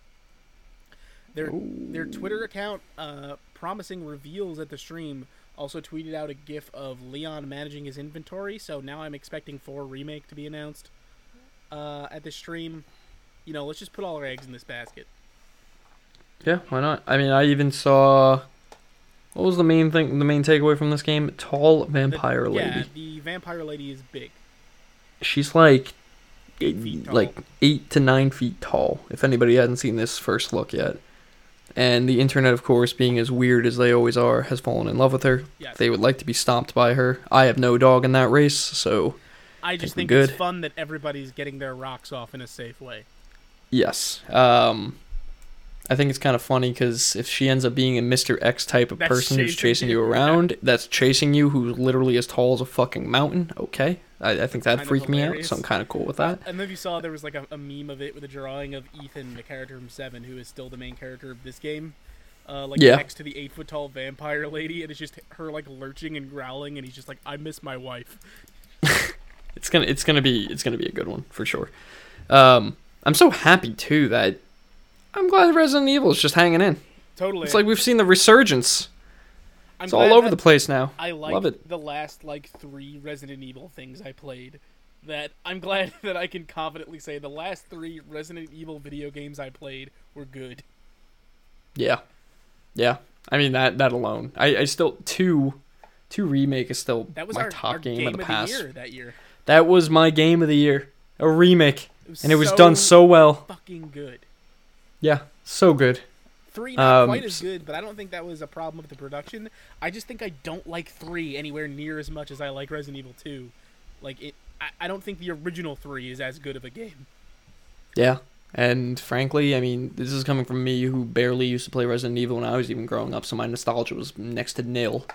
Their their Twitter account uh, promising reveals at the stream also tweeted out a GIF of Leon managing his inventory. So now I'm expecting 4 remake to be announced uh, at the stream. You know, let's just put all our eggs in this basket. Yeah, why not? I mean, I even saw. What was the main thing? The main takeaway from this game? Tall The- vampire lady. Yeah, the vampire lady is big. She's like, Eight eight- feet tall. like eight to nine feet tall. If anybody hasn't seen this first look yet, and the internet, of course, being as weird as they always are, has fallen in love with her. Yes. They would like to be stomped by her. I have no dog in that race, so I just think think it's fun that everybody's getting their rocks off in a safe way. yes. Um, I think it's kind of funny because if she ends up being a Mr. X type of That's person who's chasing you you, yeah. around, that's chasing you, who's literally as tall as a fucking mountain, okay. I, I think that freaked me out, so I'm kind of cool with that. And then you saw there was like a, a meme of it with a drawing of Ethan, the character from Seven, who is still the main character of this game. Uh, like Yeah. next to the eight foot tall vampire lady, and it's just her like lurching and growling, and he's just like, "I miss my wife." <laughs> It's gonna it's gonna be it's gonna be a good one for sure. Um, I'm so happy too that I'm glad Resident Evil is just hanging in. Totally. It's like we've seen the resurgence. I'm It's all over the place now. I like Love it. the last like three Resident Evil things I played. That I'm glad <laughs> that I can confidently say the last three Resident Evil video games I played were good. Yeah, yeah. I mean that that alone. I I still two two remake is still That was my our, top our game, of the past. year that year. That was my game of the year. A remake, It and it was so done so well. fucking good. Yeah, so good. Three not Um, quite as good, but I don't think that was a problem with the production. I just think I don't like three anywhere near as much as I like Resident Evil Two. Like it, I, I don't think the original three is as good of a game. Yeah, And frankly, I mean, this is coming from me who barely used to play Resident Evil when I was even growing up, so my nostalgia was next to nil.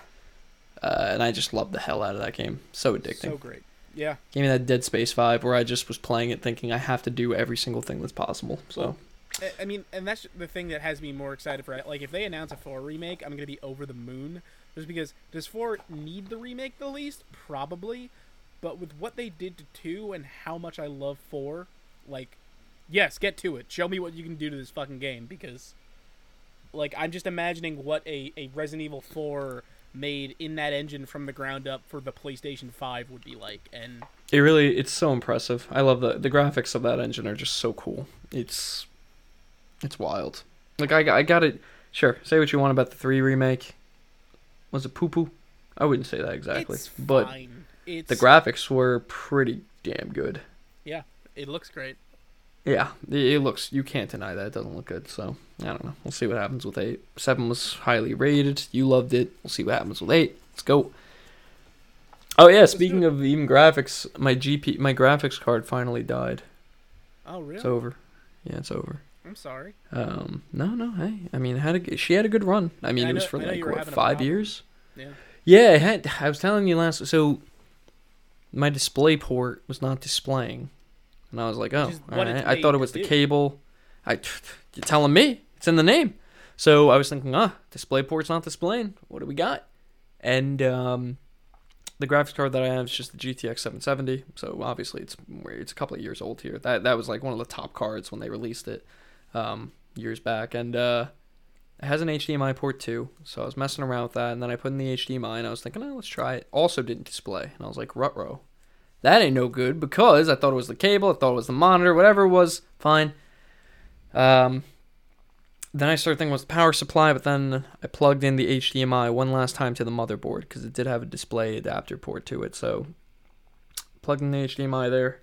Uh, and I just loved the hell out of that game. So addicting. So great. Yeah. Gave me that Dead Space vibe where I just was playing it thinking I have to do every single thing that's possible. So I- mean, and that's the thing that has me more excited for it. Like, if they announce a 4 remake, I'm to be over the moon. Just because, does 4 need the remake the least? Probably. But with what they did to 2 and how much I love 4, like, yes, get to it. Show me what you can do to this fucking game. Because, like, I'm just imagining what a, a Resident Evil 4 made in that engine from the ground up for the PlayStation 5 would be like. And it really it's so impressive. I love the the graphics of that engine are just so cool. It's it's wild. Like I I got it. Sure, say what you want about the 3 remake. Was it poo poo? I wouldn't say that exactly. it's but. It's, the graphics were pretty damn good. Yeah, it looks great. Yeah, it it looks. You can't deny that it doesn't look good. So I don't know. We'll see what happens with eight. Seven was highly rated. You loved it. We'll see what happens with eight. Let's go. Oh yeah, speaking of even graphics, my GP, my graphics card finally died. Oh, really? It's over. Yeah, it's over. I'm sorry. Um, no, no. Hey, I mean, had a she had a good run. I mean, I it was know- for like what five years. Yeah. Yeah, I had. I was telling you last. So my display port was not displaying, and I was like, "Oh, Which is all what it's right." I thought it was to the do. cable. I, you're telling me it's in the name. So I was thinking, ah, display port's not displaying. What do we got? And um, the graphics card that I have is just the GTX 770. So obviously it's it's a couple of years old here. That that was like one of the top cards when they released it um, years back, and uh, it has an HDMI port too. So I was messing around with that, and then I put in the HDMI, and I was thinking, oh, let's try it. Also didn't display, and I was like, rutro. That ain't no good because I thought it was the cable, I thought it was the monitor, whatever it was, fine. Um, then I started thinking was the power supply, but then I plugged in the HDMI one last time to the motherboard because it did have a display adapter port to it. So plugged in the HDMI there,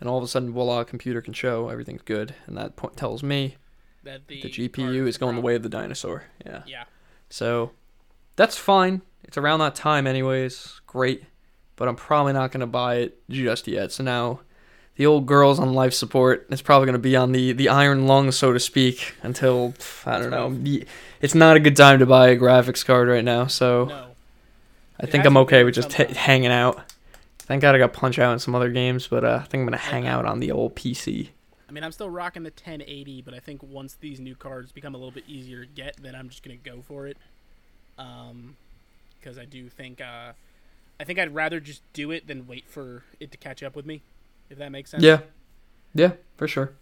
and all of a sudden, voila, computer can show everything's good, and that point tells me That the, the GPU is going the way of the dinosaur. Yeah. Yeah. So that's fine. It's around that time, anyways. Great. But I'm probably not going to buy it just yet. So now the old girl's on life support. It's probably going to be on the, the iron lung, so to speak, until, pff, I don't know. It's not a good time to buy a graphics card right now. So No. I It think I'm okay with just time. hanging out. Thank God I got Punch Out in some other games, but uh, I think I'm going to hang out on the old PC. I mean, I'm still rocking the 1080, but I think once these new cards become a little bit easier to get, then I'm just gonna go for it. Um, because I do think uh, I think I'd rather just do it than wait for it to catch up with me. If that makes sense. Yeah, yeah, for sure.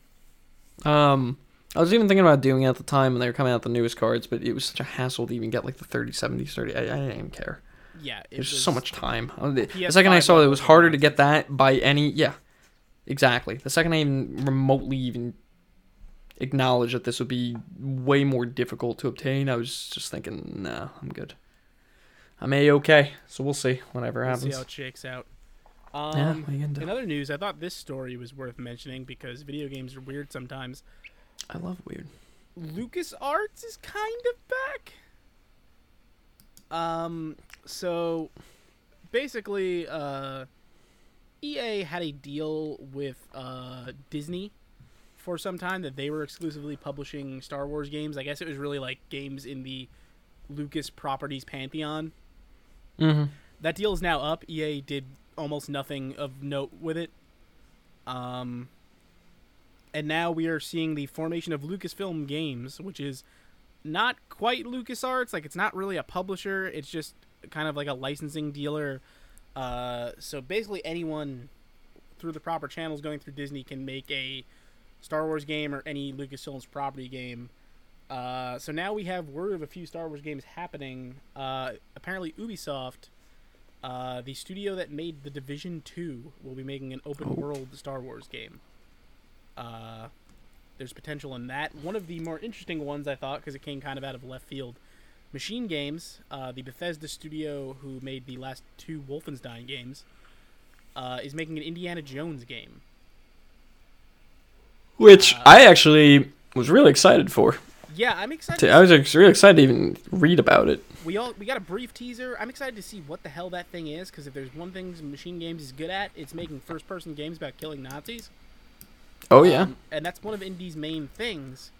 Um, I was even thinking about doing it at the time when they were coming out the newest cards, but it was such a hassle to even get like the 30, 70, 30. I, I didn't even care. Yeah. It There's was, so much time. Uh, The, the PS5 second I saw it, it was harder to get that by any. Yeah, exactly. The second I even remotely even acknowledged that this would be way more difficult to obtain, I was just thinking, nah, I'm good. I'm a okay. So we'll see. Whatever We'll see happens. how it shakes out. yeah, Um, what are you gonna in other news, I thought this story was worth mentioning because video games are weird sometimes. I love weird. Lucas Arts is kind of back. Um, so basically, uh, EA had a deal with uh, Disney for some time that they were exclusively publishing Star Wars games. I guess it was really like games in the Lucas Properties pantheon. Mm-hmm. That deal is now up. EA did almost nothing of note with it. Um, and now we are seeing the formation of Lucasfilm Games, which is not quite LucasArts. Like, it's not really a publisher, it's just kind of like a licensing dealer. Uh, so basically, anyone through the proper channels going through Disney can make a Star Wars game or any Lucasfilm's property game. Uh, so now we have word of a few Star Wars games happening. Uh, apparently, Ubisoft, uh, the studio that made The Division 2, will be making an open Oh. world Star Wars game. There's potential in that. One of the more interesting ones, I thought, because it came kind of out of left field. Machine Games, uh, the Bethesda studio who made the last two Wolfenstein games, uh, is making an Indiana Jones game. Which Uh, I actually was really excited for. Yeah, I'm excited. To- I was ex- really excited to even read about it. we all we got a brief teaser. I'm excited to see what the hell that thing is because if there's one thing Machine Games is good at, it's making first-person games about killing Nazis. Oh yeah. Um, and that's one of Indy's main things.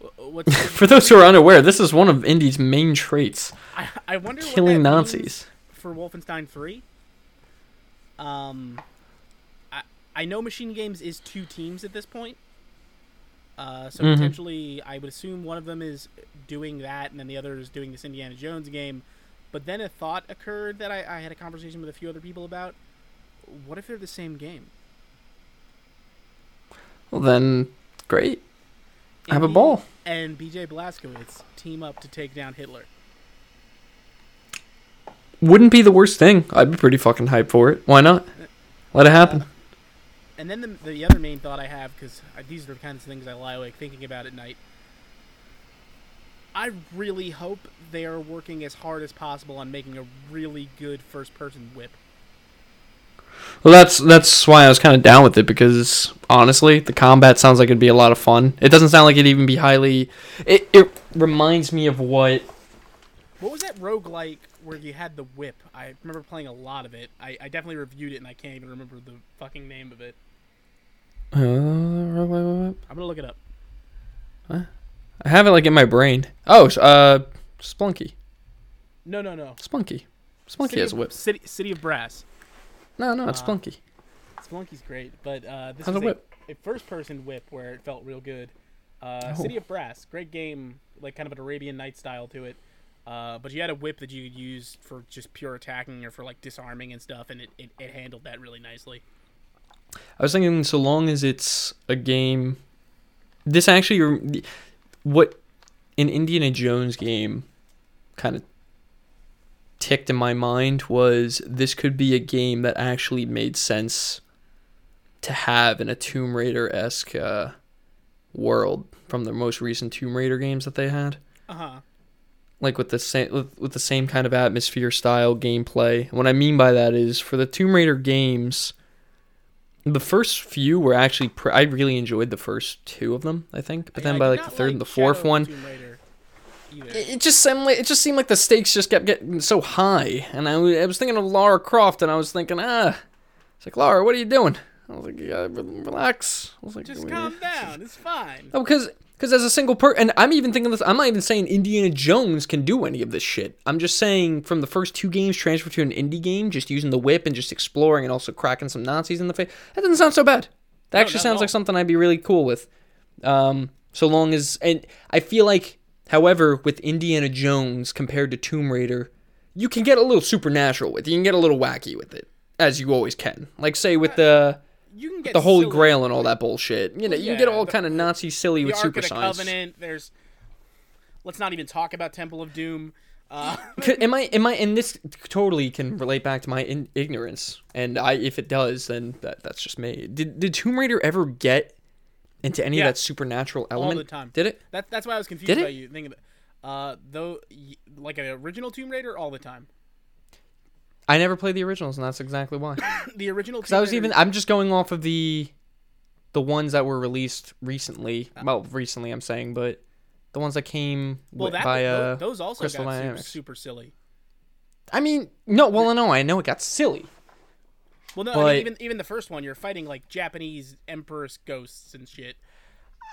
<laughs> For those who are unaware, this is one of Indy's main traits: I, I wonder killing Nazis. for Wolfenstein 3. Um, I I know Machine Games is two teams at this point. Uh, so Mhm. potentially, I would assume one of them is doing that, and then the other is doing this Indiana Jones game. But then a thought occurred that I, I had a conversation with a few other people about. What if they're the same game? Well, then, great. Have a ball. And BJ Blazkowicz team up to take down Hitler. Wouldn't be the worst thing. I'd be pretty fucking hyped for it. Why not? Let it happen. Uh, and then the, the other main thought I have, because these are the kinds of things I lie awake thinking about at night. I really hope they are working as hard as possible on making a really good first-person whip. Well, that's that's why I was kind of down with it because honestly, the combat sounds like it'd be a lot of fun. It doesn't sound like it'd even be highly. It it reminds me of what. What was that roguelike where you had the whip? I remember playing a lot of it. I, I definitely reviewed it, and I can't even remember the fucking name of it. Uh, I'm gonna look it up. I have it like in my brain. Oh, uh, Spelunky. No, no, no. Spelunky. Spelunky City has of, a whip. City, City of Brass. No, no, it's Uh, Spelunky. Spelunky's great, but uh, this How's is a whip? a, a first-person whip where it felt real good. Uh, Oh. City of Brass, great game, like kind of an Arabian Night style to it. Uh, but you had a whip that you could use for just pure attacking or for like disarming and stuff, and it, it, it handled that really nicely. I was thinking, so long as it's a game, this actually, what an Indiana Jones game kind of ticked in my mind was this could be a game that actually made sense to have in a Tomb Raider esque uh, world from the most recent Tomb Raider games that they had. Uh huh. like with the same with, with the same kind of atmosphere style gameplay. What I mean by that is for the Tomb Raider games, the first few were actually pr- I really enjoyed the first two of them, I think. But then by like the third and the fourth one, it, it just seemed like it just seemed like the stakes just kept getting so high, and I, I was thinking of Lara Croft, and I was thinking, ah, it's like Lara, what are you doing? I was like, yeah, re- relax. I was like, Just calm <laughs> down. It's fine. Oh, because because as a single person, and I'm even thinking this. I'm not even saying Indiana Jones can do any of this shit. I'm just saying from the first two games transfer to an indie game, just using the whip and just exploring and also cracking some Nazis in the face. That doesn't sound so bad. That No, actually sounds like something I'd be really cool with. Um, so long as and I feel like, however, with Indiana Jones compared to Tomb Raider, you can get a little supernatural with. it. You can get a little wacky with it, as you always can. Like say with the You can get the Holy silly. Grail and all that bullshit. You know, you can get all the- kind of Nazi silly with super science. Covenant. There's. Let's not even talk about Temple of Doom. Uh, <laughs> am I am I and this totally can relate back to my in- ignorance and I if it does then that that's just me. Did did Tomb Raider ever get into any Yeah. of that supernatural element? All the time. Did it? that, that's why I was confused Did it? by you thinking. Uh, though, like an original Tomb Raider, all the time. I never played the originals and that's exactly why. <coughs> The original. Cuz I was even I'm just going off of the the ones that were released recently. Well, recently I'm saying, but the ones that came well, wi- that by uh those also Crystal got super, super silly. I mean, no, well no, I know it got silly. Well, no, I mean, even even the first one, you're fighting like Japanese empress ghosts and shit.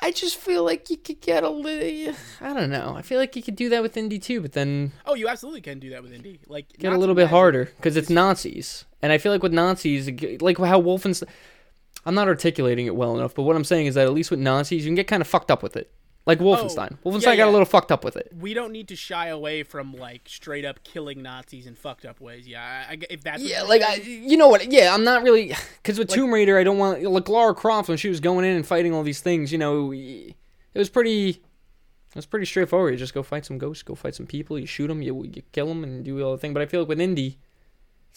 I just feel like you could get a little. I don't know. I feel like you could do that with indie too, but then Oh, you absolutely can do that with indie. Like get a little bit harder because it's Nazis, and I feel like with Nazis, like how Wolfenstein. I'm not articulating it well enough, but what I'm saying is that at least with Nazis, you can get kind of fucked up with it, like oh, Wolfenstein. Wolfenstein Oh, yeah, got yeah. a little fucked up with it. We don't need to shy away from like straight up killing Nazis in fucked up ways. Yeah, I, I, if that's Yeah, like I, you know what? Yeah, I'm not really because with Like- Tomb Raider, I don't want like Lara Croft when she was going in and fighting all these things. You know, it was pretty. It was pretty straightforward. You just go fight some ghosts, go fight some people, you shoot them, you, you kill them, and do all the thing. But I feel like with indie,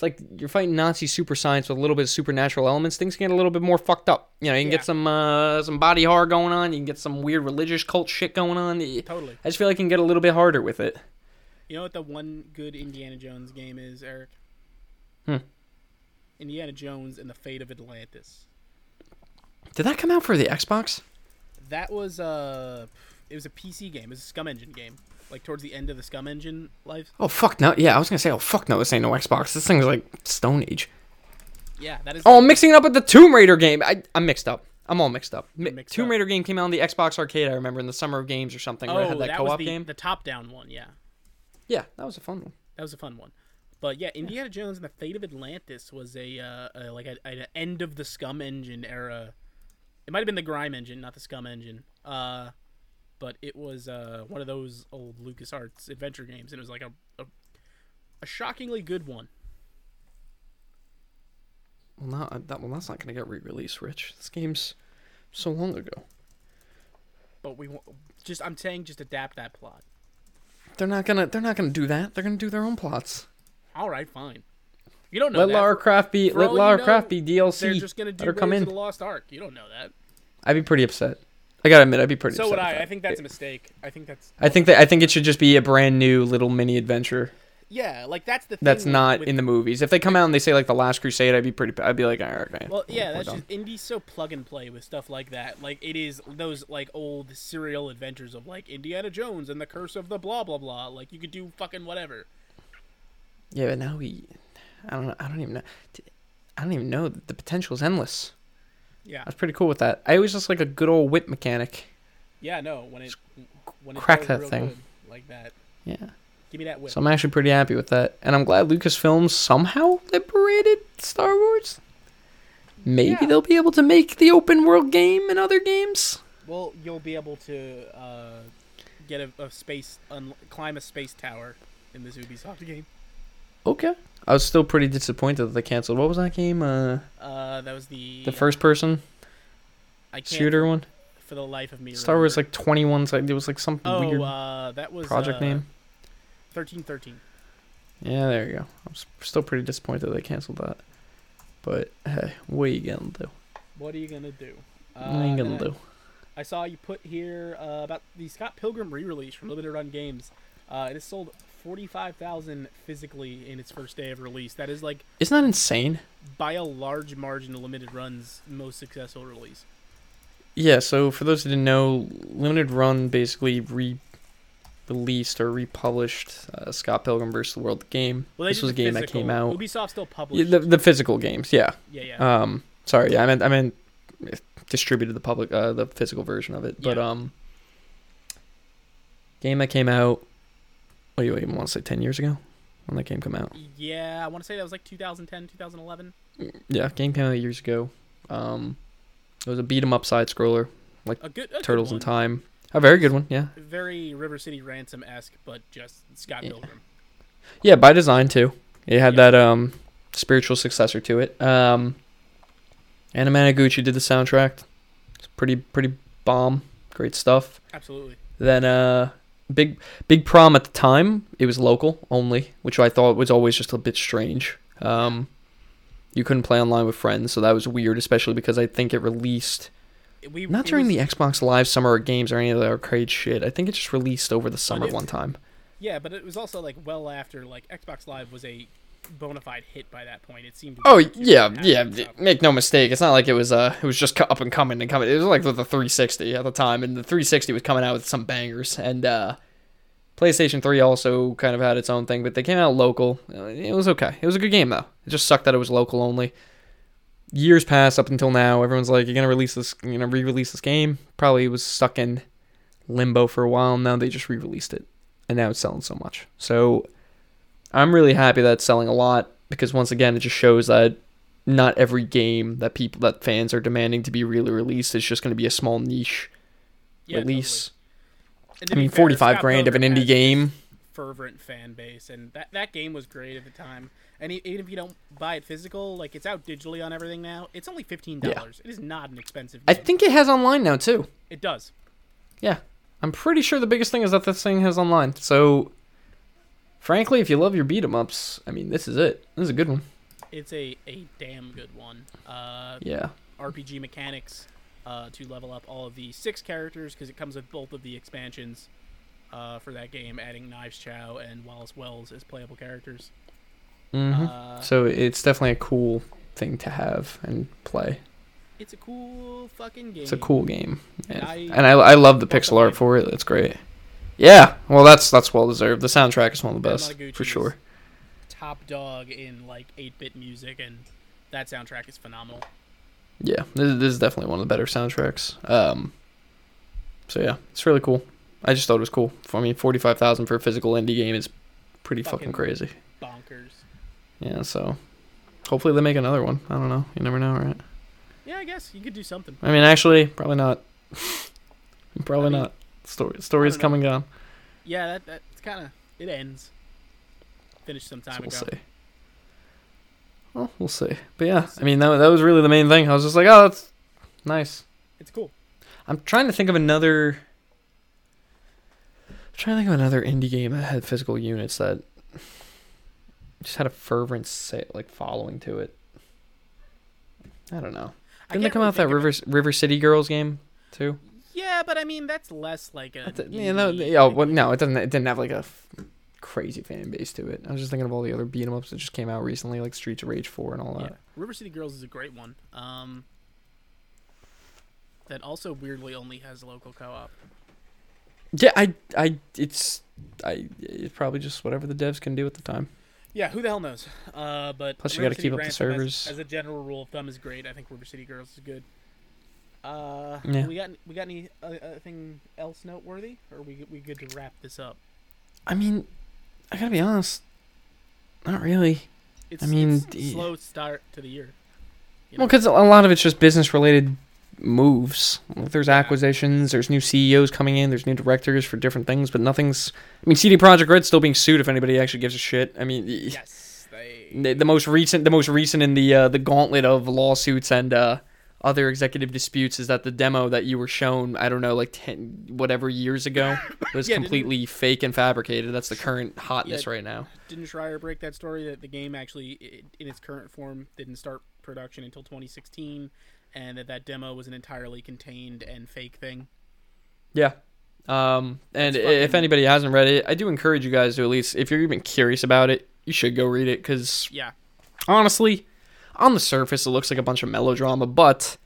it's like you're fighting Nazi super science with a little bit of supernatural elements. Things can get a little bit more fucked up. You know, you can Yeah. get some uh, some body horror going on. You can get some weird religious cult shit going on. Totally. I just feel like you can get a little bit harder with it. You know what the one good Indiana Jones game is, Eric? Hmm. Indiana Jones and the Fate of Atlantis. Did that come out for the Xbox? That was uh it was a PC game. It was a SCUMM Engine game. Like towards the end of the SCUMM Engine life. Oh fuck no! Yeah, I was gonna say, oh fuck no, this ain't no Xbox. This thing's like Stone Age. Yeah, that is. Oh, I'm mixing it up with the Tomb Raider game. I, I'm mixed up. I'm all mixed up. Mi- mixed Tomb up. Raider game came out on the Xbox Arcade. I remember in the summer of games or something oh, had that, that co-op was the, game. the top-down one. Yeah, Yeah, that was a fun one. that was a fun one. But yeah, Indiana Jones and the Fate of Atlantis was a, uh, a like a, an end of the SCUMM engine era. It might have been the Grime engine, not the SCUMM engine. Uh, but it was uh, one of those old LucasArts adventure games, and it was like a, a a shockingly good one. Well, not that. Well, that's not gonna get re-released, Rich. This game's so long ago. But we just I'm saying just adapt that plot. They're not gonna. They're not gonna do that. They're gonna do their own plots. All right, fine. You don't know Let that. Lara Croft be. for Let Lara Croft be They're DLC. just gonna do Let her come in. the Lost Ark. You don't know that. I'd be pretty upset. I gotta admit, I'd be pretty So would I. I think that's a mistake. I think that's. I think that I think it should just be a brand new little mini adventure Yeah, like that's the. Thing that's with- not with- in the movies. If they come out and they say like the Last Crusade, I'd be pretty. I'd be like, all right, okay. Well, yeah, that's done." just indie's so plug and play with stuff like that. Like it is those like old serial adventures of like Indiana Jones and the Curse of the blah blah blah. Like you could do fucking whatever. Yeah, but now we. I don't. know. I don't even know. I don't even know. The potential is endless. Yeah, I was pretty cool with that. I always just like a good old whip mechanic. yeah, no. When it when it Crack that thing. like that. Yeah. Give me that whip. So I'm actually pretty happy with that, and I'm glad Lucasfilms somehow liberated Star Wars. Maybe Yeah. they'll be able to make the open world game in other games. Well, you'll be able to uh, get a, a space un- climb a space tower in this Ubisoft game. Okay. I was still pretty disappointed that they canceled. What was that game? Uh, Uh, that was the the first person I can't shooter one. for the life of me. Star Wars like 21. Like it was like some oh, weird uh, that was project uh, name. Thirteen thirteen. Yeah, there you go. I'm still pretty disappointed that they canceled that. But hey, what are you gonna do? What are you gonna do? Uh, what are you gonna I- do? I saw you put here uh, about the Scott Pilgrim re-release from Limited Run Games. Uh, it has sold forty-five thousand physically in its first day of release. That is like Isn't that insane? by a large margin of Limited Run's most successful release. Yeah, so for those who didn't know, Limited Run basically re-released or republished uh, Scott Pilgrim vs. the World game. Well, this was a game that came out. Ubisoft still Yeah, published. the, the physical games, yeah. yeah, yeah. Um, sorry, yeah, I meant I meant distributed the public uh, the physical version of it, yeah. but um, game that came out. What do you even want to say? Ten years ago, when that game came out. yeah, I want to say that was like 2010, 2011. Yeah, game came out years ago. Um, it was a beat 'em up side scroller, A good a good Turtles in. Time. A very good one, yeah. Very River City Ransom esque, but just Scott Yeah. Pilgrim. Yeah, by design too. It had Yeah. that um spiritual successor to it. Um Anamanaguchi did the soundtrack. It's pretty pretty bomb. Great stuff. Absolutely. Then uh big big prom at the time, it was local only, which I thought was always just a bit strange. Um you couldn't play online with friends, so that was weird, especially because I think it released We not during was- the Xbox Live Summer Games or any of the arcade shit. I think it just released over the summer one time. Yeah, but it was also like well after like Xbox Live was a bona fide hit by that point. It seemed. Oh yeah, yeah. Make no mistake. It's not like it was uh, it was just up and coming and coming. It was like with the 360 at the time, and the 360 was coming out with some bangers. And uh, PlayStation 3 also kind of had its own thing, but they came out local. Uh, It was okay. It was a good game though. It just sucked that it was local only. Years passed up until now. Everyone's like, "You're gonna release this, you know, re-release this game." Probably was stuck in limbo for a while. Now they just re-released it, and now it's selling so much. So I'm really happy that it's selling a lot because once again, it just shows that not every game that people that fans are demanding to be really released is just going to be a small niche Yeah, release. totally. I mean, 45 Scott grand of an indie game. Fervent fan base, and that that game was great at the time. And even if you don't buy it physical, like it's out digitally on everything now. It's only fifteen dollars. It is not an expensive. I think it has online now too. it does. Yeah, I'm pretty sure the biggest thing is that this thing has online. So, frankly, if you love your beat 'em ups, I mean, this is it. This is a good one. It's a a damn good one. Uh, Yeah. RPG mechanics uh, to level up all of the six characters because it comes with both of the expansions uh, for that game, adding Knives Chow and Wallace Wells as playable characters. hmm Uh, so it's definitely a cool thing to have and play. it's a cool fucking game. It's a cool game, and, I- and I, I love the pixel art for it. It's great. Yeah, well, that's that's well deserved. The soundtrack is one of the best for sure. Top dog in like 8-bit music, and that soundtrack is phenomenal. Yeah, this, this is definitely one of the better soundtracks. Um, so yeah, it's really cool. I just thought it was cool. I mean, forty five thousand for a physical indie game is pretty fucking, Fucking- crazy. Bonkers. Yeah, so hopefully they make another one. I don't know. You never know, right? Yeah, I guess you could do something. I mean, actually, probably not. <laughs> probably I mean, not. Story story's I don't come and gone. Yeah, that that's kind of it ends. Finished some So time we'll ago. see. Well, we'll see. But yeah, I mean, that, that was really the main thing. I was just like, oh, that's nice. It's cool. I'm trying to think of another. I'm trying to think of another indie game that had physical units that just had a fervent say, like following to it. I don't know. Didn't they come out that River River City Girls game too? Yeah, but I mean that's less like a. That's it. You know, yeah, well, no, it doesn't. It didn't have like a f- crazy fan base to it. I was just thinking of all the other beat 'em ups that just came out recently, like Streets of Rage Four and all Yeah. that. River City Girls is a great one. Um, that also weirdly only has local co-op. Yeah, I, I, it's, I, it's probably just whatever the devs can do at the time. Yeah, who the hell knows? Uh, but Plus you gotta keep up the Ransom as- servers. As, a general rule of thumb is great. I think River City Girls is good. Uh, Yeah. we got we got any uh, uh, thing else noteworthy, or are we we good to wrap this up? I mean, I gotta be honest, not really. It's, I mean, the- slow start to the year. you Well, because a lot of it's just business related moves. Like, there's acquisitions, there's new CEOs coming in, there's new directors for different things, but nothing's. I mean, CD Projekt Red's still being sued if anybody actually gives a shit. I mean, yes, <laughs> they. the, the most recent, the most recent in the uh, the gauntlet of lawsuits and uh, other executive disputes is that the demo that you were shown, I don't know, like ten whatever years ago, <laughs> was Yeah, completely fake and fabricated. That's the current hotness Yeah. right now. Didn't Schreier break that story that the game actually, in its current form, didn't start production until 2016, and that that demo was an entirely contained and fake thing? Yeah. Um, and if anybody hasn't read it, I do encourage you guys to at least, if you're even curious about it, you should go read it because Yeah, honestly, on the surface, it looks like a bunch of melodrama, but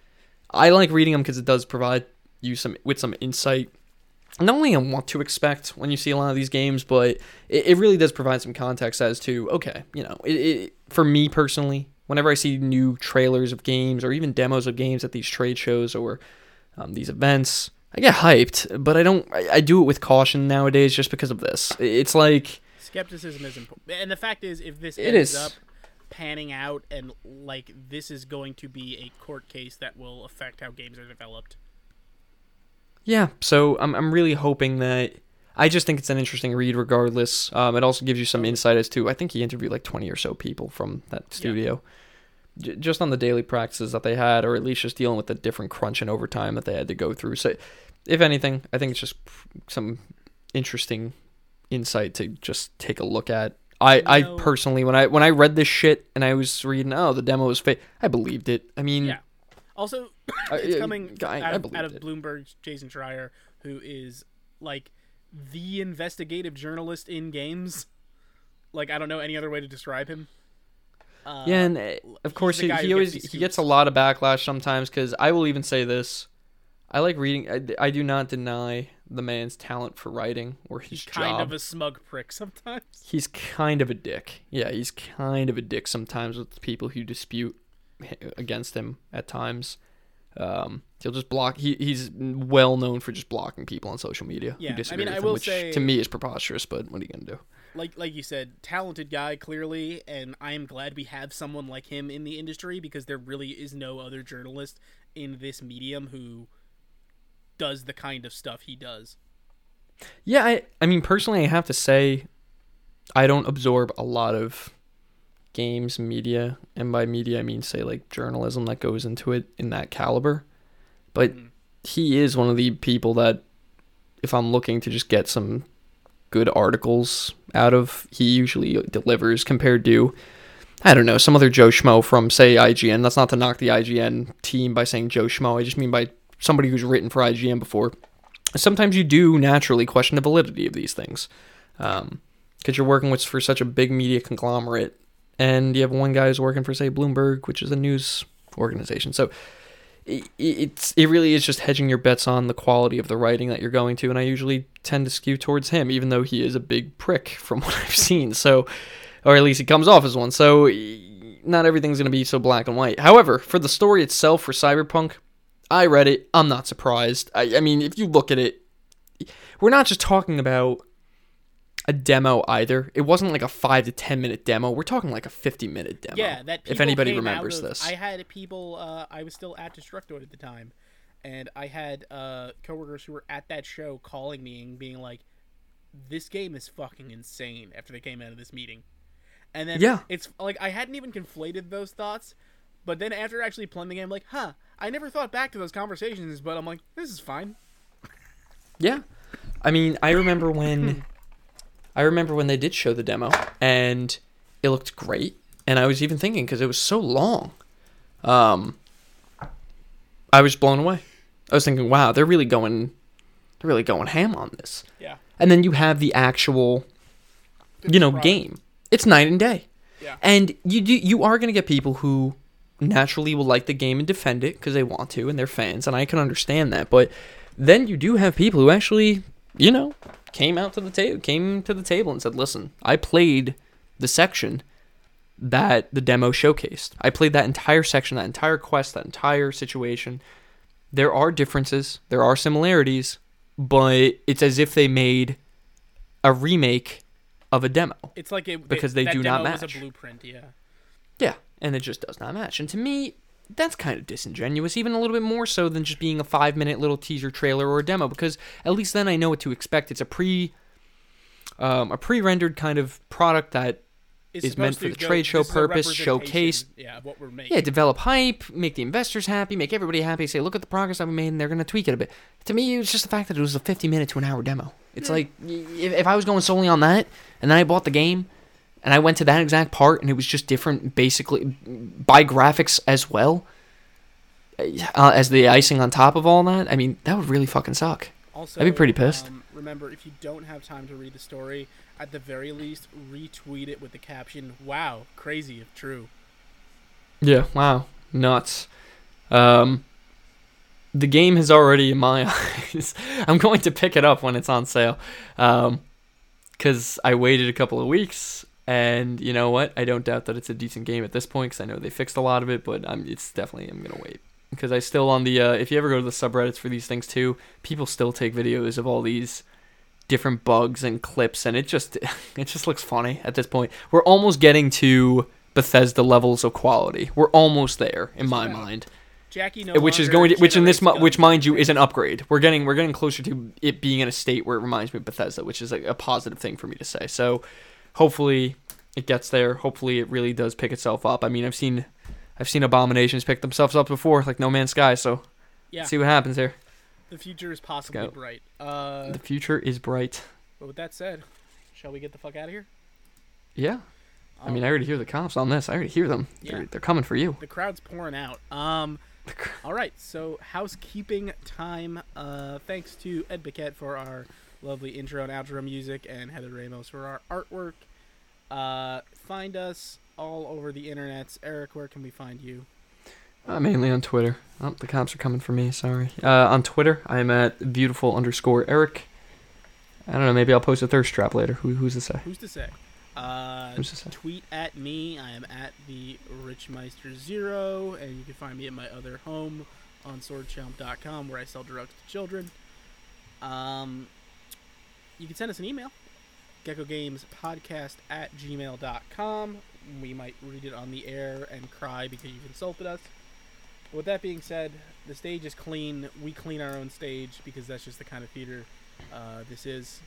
I like reading them because it does provide you some with some insight. Not only on what to expect when you see a lot of these games, but it, it really does provide some context as to okay, you know, it, it, for me personally, whenever I see new trailers of games or even demos of games at these trade shows or um, these events, I get hyped, but I don't. I, I do it with caution nowadays, just because of this. It's like skepticism is important, and the fact is, if this It ends is. up panning out and like this is going to be a court case that will affect how games are developed. Yeah, so I'm I'm really hoping that I just think it's an interesting read regardless. Um, it also gives you some insight as to I think he interviewed like 20 or so people from that studio. J- just on the daily practices that they had or at least just dealing with the different crunch and overtime that they had to go through. So if anything, I think it's just some interesting insight to just take a look at. I, I No. personally when I when I read this shit and I was reading oh the demo was fake I believed it I mean Yeah. Also, <coughs> it's coming I- I out, of, out of. Bloomberg's Jason Schreier, who is like the investigative journalist in games. Like I don't know any other way to describe him. Uh, Yeah, and uh, of course he, he always gets he gets a lot of backlash sometimes because I will even say this. I like reading. I, I do not deny the man's talent for writing or his he's kind job. of a smug prick sometimes. <laughs> he's kind of a dick. Yeah, he's kind of a dick sometimes with people who dispute against him at times. Um, he'll just block. He, he's well known for just blocking people on social media Yeah, I who disagree mean, I with will him, which say- to me is preposterous. But what are you gonna do? like like you said, talented guy clearly, and I am glad we have someone like him in the industry because there really is no other journalist in this medium who does the kind of stuff he does. Yeah, I I mean personally I have to say I don't absorb a lot of games media and by media I mean say like journalism that goes into it in that caliber. But Mhm. he is one of the people that if I'm looking to just get some good articles out of he usually delivers compared to I don't know, some other Joe Schmo from say IGN. That's not to knock the IGN team by saying Joe Schmo. I just mean by somebody who's written for IGN before sometimes you do naturally question the validity of these things. Um, because you're working with for such a big media conglomerate and you have one guy who's working for say bloomberg which is a news organization. So i- i- it's it really is just hedging your bets on the quality of the writing that you're going to and i usually tend to skew towards him even though he is a big prick <laughs> from what i've seen. So or at least he comes off as one. So not everything's going to be so black and white. However, for the story itself for Cyberpunk, I read it. I'm not surprised. I, I mean, if you look at it, we're not just talking about a demo either. It wasn't like a five to ten minute demo. We're talking like a fifty minute demo. Yeah, that if anybody remembers of- this. I had people. Uh, I was still at Destructoid at the time, and I had uh, coworkers who were at that show calling me and being like, "This game is fucking insane." After they came out of this meeting, and then Yeah. it's like I hadn't even conflated those thoughts, but then after actually playing the game, I'm like, "Huh." I never thought back to those conversations, but I'm like, "This is fine." Yeah. I mean, I remember when I remember when they did show the demo and it looked great and I was even thinking cuz it was so long. Um I was blown away. I was thinking, "Wow, they're really going they're really going ham on this." Yeah. And then you have the actual you know, game. It's night and day. Yeah. And you do you are going to get people who naturally will like the game and defend it because they want to and they're fans and I can understand that. But then you do have people who actually, you know, came out to the table, came to the table and said, "Listen, I played the section that the demo showcased. I played that entire section, that entire quest, that entire situation. There are differences, there are similarities, but it's as if they made a remake of a demo. It's like it Because it- they do not was match. a blueprint. Yeah. Yeah, and it just does not match. And to me, that's kind of disingenuous, even a little bit more so than just being a five minute little teaser trailer or a demo, because at least then I know what to expect. It's a pre, um, a pre rendered kind of product that It's is meant for the go- trade show this is a purpose, showcase- Yeah, what we're making. yeah develop hype, make the investors happy, make everybody happy. Say, look at the progress that we made, and they're gonna tweak it a bit. To me, it was just the fact that it was a fifty minute to an hour demo. It's like if, if I was going solely on that, and then I bought the game. And I went to that exact part, and it was just different, basically, by graphics as well. uh, as the icing on top of all that, I mean, that would really fucking suck. Also, I'd be pretty pissed. Um, remember, if you don't have time to read the story, at the very least, retweet it with the caption, "Wow, crazy if true." Yeah, wow, nuts. Um, the game has already, in my <laughs> eyes, I'm going to pick it up when it's on sale, um, because I waited a couple of weeks, and you know what? I don't doubt that it's a decent game at this point, because I know they fixed a lot of it, but I'm, it's definitely I'm gonna wait because I still on the uh, if you ever go to the subreddits for these things too, people still take videos of all these different bugs and clips, and it just <laughs> it just looks funny at this point. We're almost getting to Bethesda levels of quality. We're almost there in my Yeah. mind, Jackie, no which is going to, which in this mi- which mind you is an upgrade. We're getting we're getting closer to it being in a state where it reminds me of Bethesda, which is like a positive thing for me to say. So hopefully it gets there. Hopefully it really does pick itself up. I mean, I've seen I've seen abominations pick themselves up before, like No Man's Sky. So Yeah, see what happens here. the future is possibly bright. Uh, The future is bright. but with that said, shall we get the fuck out of here? Yeah. I mean, Um, I already hear the cops on this. I already hear them. Yeah. They're, they're coming for you. the crowd's pouring out. Um, all right, so housekeeping time. Uh, thanks to Ed Biquette for our lovely intro and outro music, and Heather Ramos for our artwork. Uh, find us all over the internets. Eric, where can we find you? Uh, mainly on Twitter. Oh, the cops are coming for me. Sorry. Uh, on Twitter, I'm at beautiful underscore Eric. I don't know. Maybe I'll post a thirst trap later. Who, who's to say? Who's to say? Uh, Who's to say? tweet at me. I am at the Richmeister Zero, and you can find me at my other home on swordchomp.com where I sell drugs to children. Um, you can send us an email, geckogamespodcast at gmail.com. We might read it on the air and cry because you've insulted us. With that being said, the stage is clean. We clean our own stage because that's just the kind of theater uh, this is.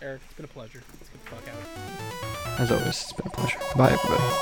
Eric, it's been a pleasure. Let's get the fuck out. As always, it's been a pleasure. Bye, everybody.